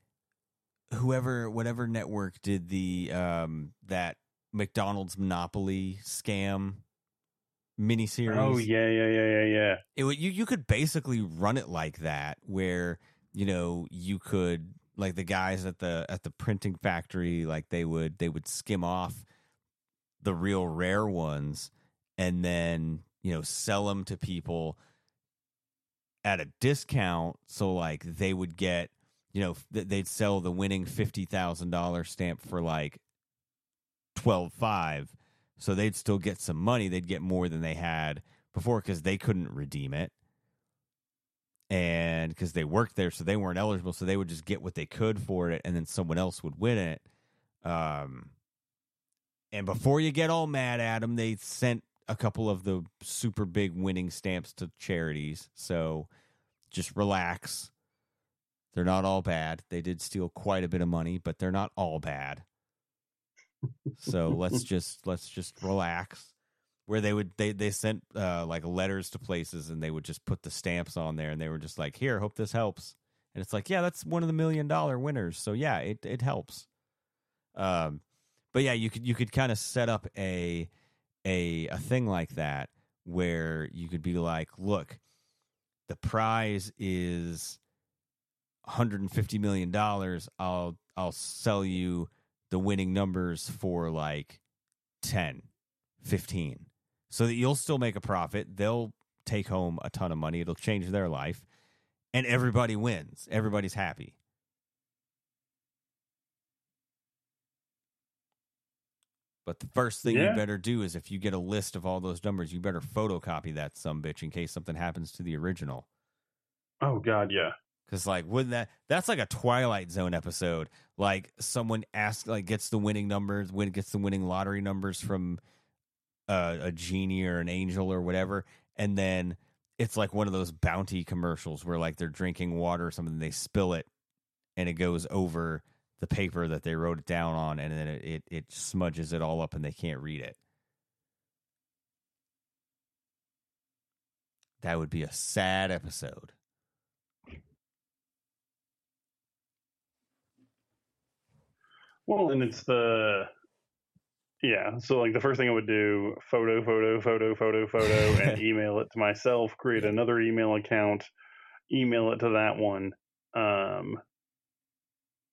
Speaker 13: whoever whatever network did the um that McDonald's Monopoly scam oh, miniseries?
Speaker 15: Oh yeah, yeah, yeah, yeah, yeah.
Speaker 13: It would- you you could basically run it like that where you know you could like the guys at the at the printing factory like they would they would skim off the real rare ones and then you know sell them to people at a discount so like they would get you know they'd sell the winning $50,000 stamp for like 12.5 so they'd still get some money. They'd get more than they had before cuz they couldn't redeem it. And because they worked there so they weren't eligible so they would just get what they could for it and then someone else would win it. Um and before you get all mad at them they sent a couple of the super big winning stamps to charities. So just relax. They're not all bad. They did steal quite a bit of money but they're not all bad so let's just let's just relax. Where they would they they sent uh like letters to places and they would just put the stamps on there and they were just like here hope this helps. And it's like yeah that's one of the million dollar winners. So yeah it it helps. Um but yeah you could you could kind of set up a a a thing like that where you could be like look the prize is 150 million dollars. I'll i'll sell you the winning numbers for like 10 15 so that you'll still make a profit. They'll take home a ton of money. It'll change their life. And everybody wins. Everybody's happy. But the first thing
Speaker 15: Yeah.
Speaker 13: you better do is if you get a list of all those numbers you better photocopy that some bitch in case something happens to the original.
Speaker 15: Oh God, yeah.
Speaker 13: Cause like wouldn't that that's like a Twilight Zone episode. Like someone asks like gets the winning numbers, win gets the winning lottery numbers from a, a genie or an angel or whatever, and then it's like one of those bounty commercials where like they're drinking water or something, they spill it, and it goes over the paper that they wrote it down on, and then it it, it smudges it all up, and they can't read it. That would be a sad episode.
Speaker 15: Well, and it's the yeah. So like the first thing I would do: photo, photo, photo, photo, photo, and email it to myself. Create another email account, email it to that one, um,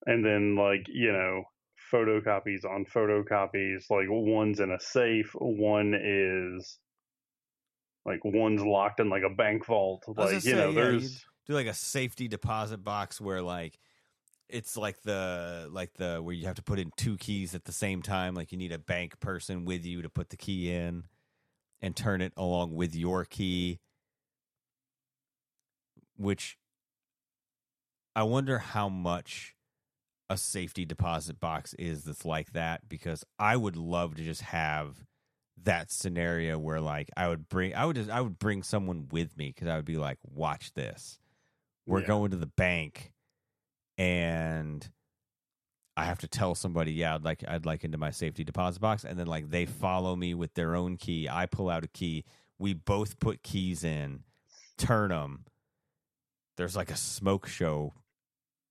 Speaker 15: and then like you know photocopies on photocopies. Like one's in a safe, one is like one's locked in like a bank vault. Like you know,
Speaker 13: yeah,
Speaker 15: there's
Speaker 13: do like a safety deposit box where like it's like the like the where you have to put in two keys at the same time. Like you need a bank person with you to put the key in and turn it along with your key. Which I wonder how much a safety deposit box is that's like that because I would love to just have that scenario where like I would bring I would just I would bring someone with me because I would be like, watch this. We're
Speaker 15: Yeah.
Speaker 13: going to the bank and I have to tell somebody, yeah, I'd like I'd like into my safety deposit box, and then like they follow me with their own key. I pull out a key. We both put keys in, turn them. There's like a smoke show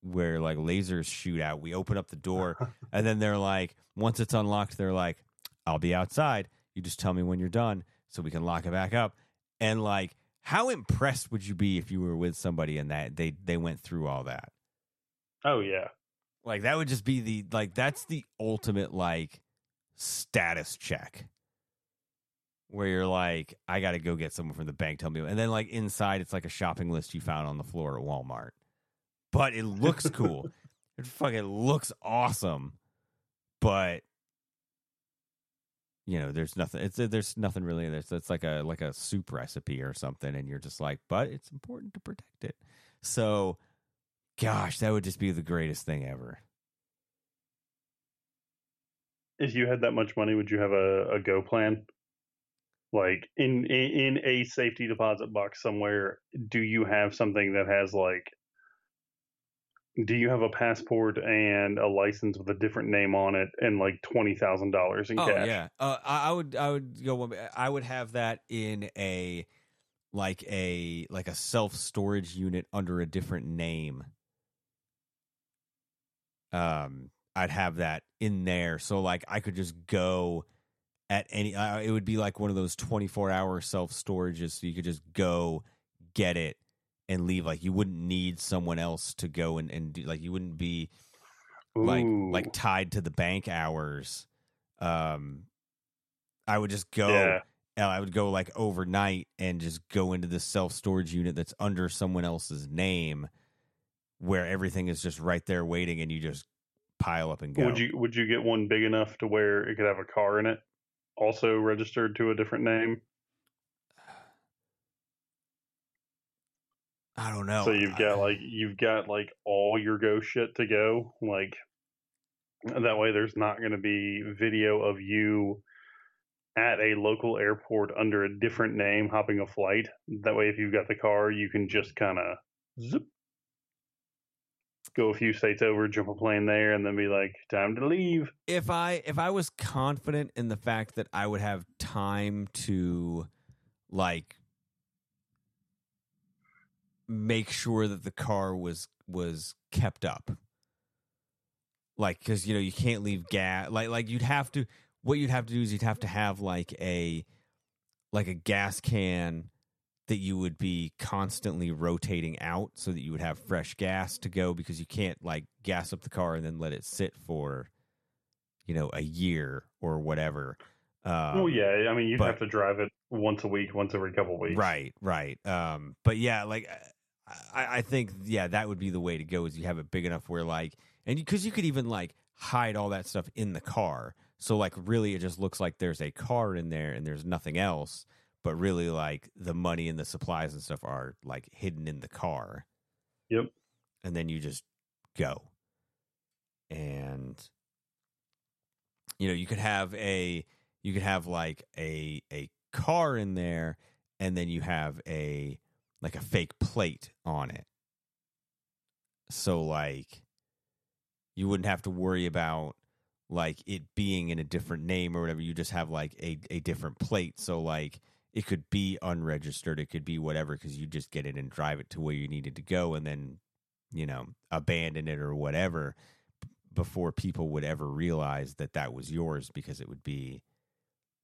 Speaker 13: where like lasers shoot out. We open up the door, and then they're like, once it's unlocked, they're like, I'll be outside. You just tell me when you're done, so we can lock it back up. And like, how impressed would you be if you were with somebody and that they they went through all that?
Speaker 15: Oh yeah.
Speaker 13: Like that would just be the like that's the ultimate like status check. Where you're like, I got to go get someone from the bank. Tell me, and then like inside, it's like a shopping list you found on the floor at Walmart. But it looks cool. it fucking looks awesome. But you know, there's nothing. It's there's nothing really in there. It's like a like a soup recipe or something, and you're just like, but it's important to protect it. So, gosh, that would just be the greatest thing ever.
Speaker 15: if you had that much money, would you have a, a go plan? Like in, in in a safety deposit box somewhere, do you have something that has like do you have a passport and a license with a different name on it and like twenty thousand dollars in
Speaker 13: oh
Speaker 15: cash?
Speaker 13: yeah, uh, I, I would I would go. I would have that in a like a like a self storage unit under a different name. Um, I'd have that in there, so like I could just go at any. Uh, it would be like one of those twenty four hour self storages, so you could just go get it and leave. Like you wouldn't need someone else to go and and do, like you wouldn't be like
Speaker 15: Ooh.
Speaker 13: like tied to the bank hours. Um, I would just go.
Speaker 15: Yeah.
Speaker 13: I would go like overnight and just go into this self storage unit that's under someone else's name, where everything is just right there waiting, and you just pile up and go.
Speaker 15: Would you would you get one big enough to where it could have a car in it, also registered to a different name?
Speaker 13: I don't know.
Speaker 15: So you've got like you've got like all your go shit to go. Like that way, there's not going to be video of you at a local airport under a different name hopping a flight. That way, if you've got the car, you can just kind of zip, go a few states over, jump a plane there, and then be like, time to leave.
Speaker 13: if I if I was confident in the fact that I would have time to like make sure that the car was was kept up like cuz you know you can't leave gas like like you'd have to what you'd have to do is you'd have to have like a like a gas can that you would be constantly rotating out so that you would have fresh gas to go because you can't like gas up the car and then let it sit for you know a year or whatever um,
Speaker 15: oh yeah, I mean you'd
Speaker 13: but-
Speaker 15: have to drive it once a week, once every couple weeks.
Speaker 13: Right, right. Um, but yeah, like I, I think yeah, that would be the way to go. Is you have it big enough where like, and because you could even like hide all that stuff in the car, so like really it just looks like there's a car in there and there's nothing else. But really, like the money and the supplies and stuff are like hidden in the car.
Speaker 15: Yep.
Speaker 13: And then you just go, and you know you could have a you could have like a a car in there and then you have a like a fake plate on it. So like you wouldn't have to worry about like it being in a different name or whatever. You just have like a a different plate. So like it could be unregistered, it could be whatever because you just get it and drive it to where you needed to go and then you know abandon it or whatever before people would ever realize that that was yours because it would be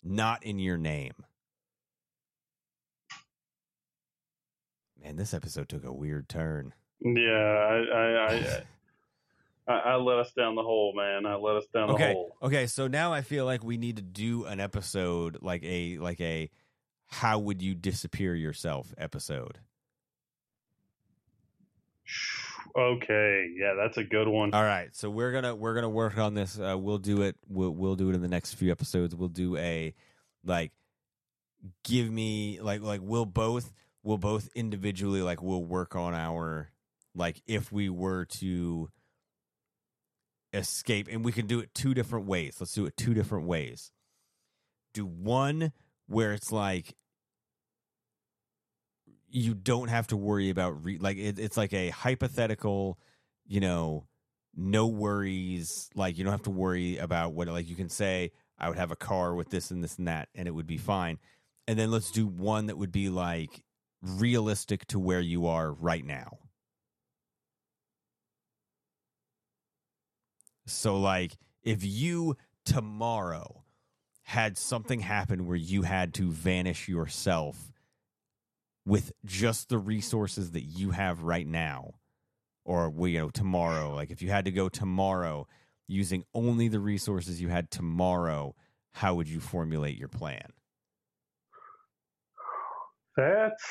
Speaker 13: not in your name. Man, this episode took a weird turn.
Speaker 15: Yeah, I, I, I, I, let us down the hole, man. I let us down the
Speaker 13: okay
Speaker 15: hole.
Speaker 13: okay so now i feel like we need to do an episode like a like a how would you disappear yourself episode.
Speaker 15: Okay, yeah, that's a good one.
Speaker 13: all right so we're gonna we're gonna work on this. Uh, we'll do it we'll, we'll do it in the next few episodes. We'll do a like give me like like we'll both we'll both individually like we'll work on our like if we were to escape and we can do it two different ways. Let's do it two different ways. Do one where it's like you don't have to worry about re- like it, it's like a hypothetical you know no worries like you don't have to worry about what like you can say i would have a car with this and this and that and it would be fine. And then let's do one that would be like realistic to where you are right now. So, like, if you tomorrow had something happen where you had to vanish yourself with just the resources that you have right now, or you know, tomorrow, like if you had to go tomorrow using only the resources you had tomorrow, how would you formulate your plan?
Speaker 15: That's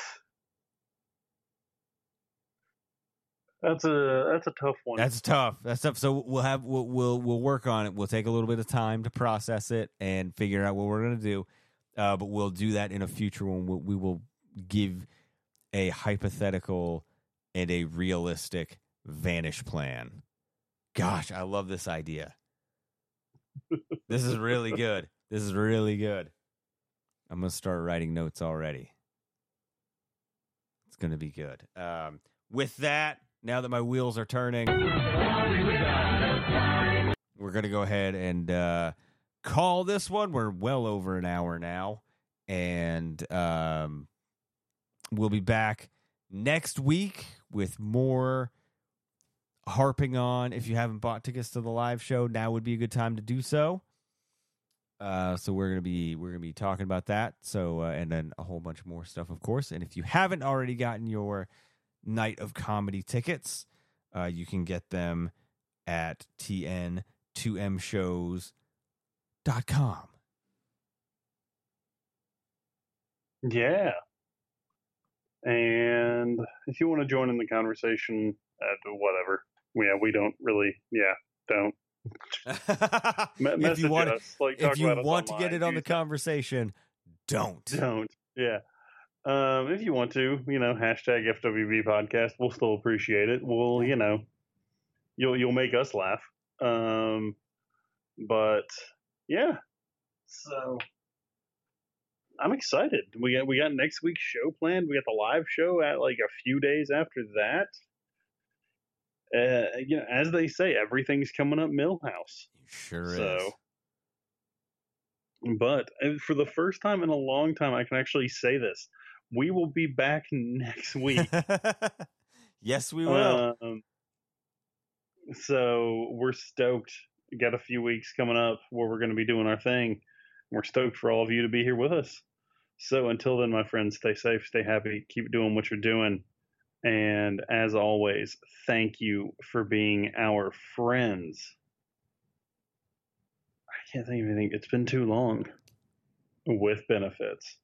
Speaker 15: that's a that's a tough one.
Speaker 13: That's tough. That's tough. So we'll have we'll we'll, we'll work on it. We'll take a little bit of time to process it and figure out what we're gonna do. Uh, but we'll do that in a future when We, we will give a hypothetical and a realistic vanish plan. Gosh, I love this idea. this is really good. This is really good. I'm gonna start writing notes already. It's gonna be good. Um, with that, now that my wheels are turning, we're going to go ahead and uh, call this one. We're well over an hour now, and um, we'll be back next week with more harping on. If you haven't bought tickets to the live show, now would be a good time to do so. Uh, so we're gonna be we're gonna be talking about that. So uh, and then a whole bunch more stuff, of course. And if you haven't already gotten your night of comedy tickets, uh, you can get them at tn2mshows.com.
Speaker 15: Yeah. And if you want to join in the conversation, uh, whatever. Yeah, we don't really. Yeah, don't. Me-
Speaker 13: if you want,
Speaker 15: us, like,
Speaker 13: if you want to get it on the conversation, don't.
Speaker 15: Don't. Yeah. Um, if you want to, you know, hashtag FWB podcast, we'll still appreciate it. We'll, you know, you'll you'll make us laugh. Um, but yeah, so I'm excited. We got we got next week's show planned. We got the live show at like a few days after that. Uh, you know, as they say, everything's coming up Milhouse.
Speaker 13: Sure
Speaker 15: so,
Speaker 13: is.
Speaker 15: But uh, for the first time in a long time, I can actually say this: we will be back next week.
Speaker 13: yes, we will.
Speaker 15: Um, so we're stoked. We got a few weeks coming up where we're going to be doing our thing. We're stoked for all of you to be here with us. So until then, my friends, stay safe, stay happy, keep doing what you're doing. And as always, thank you for being our friends. I can't think of anything. It's been too long with benefits.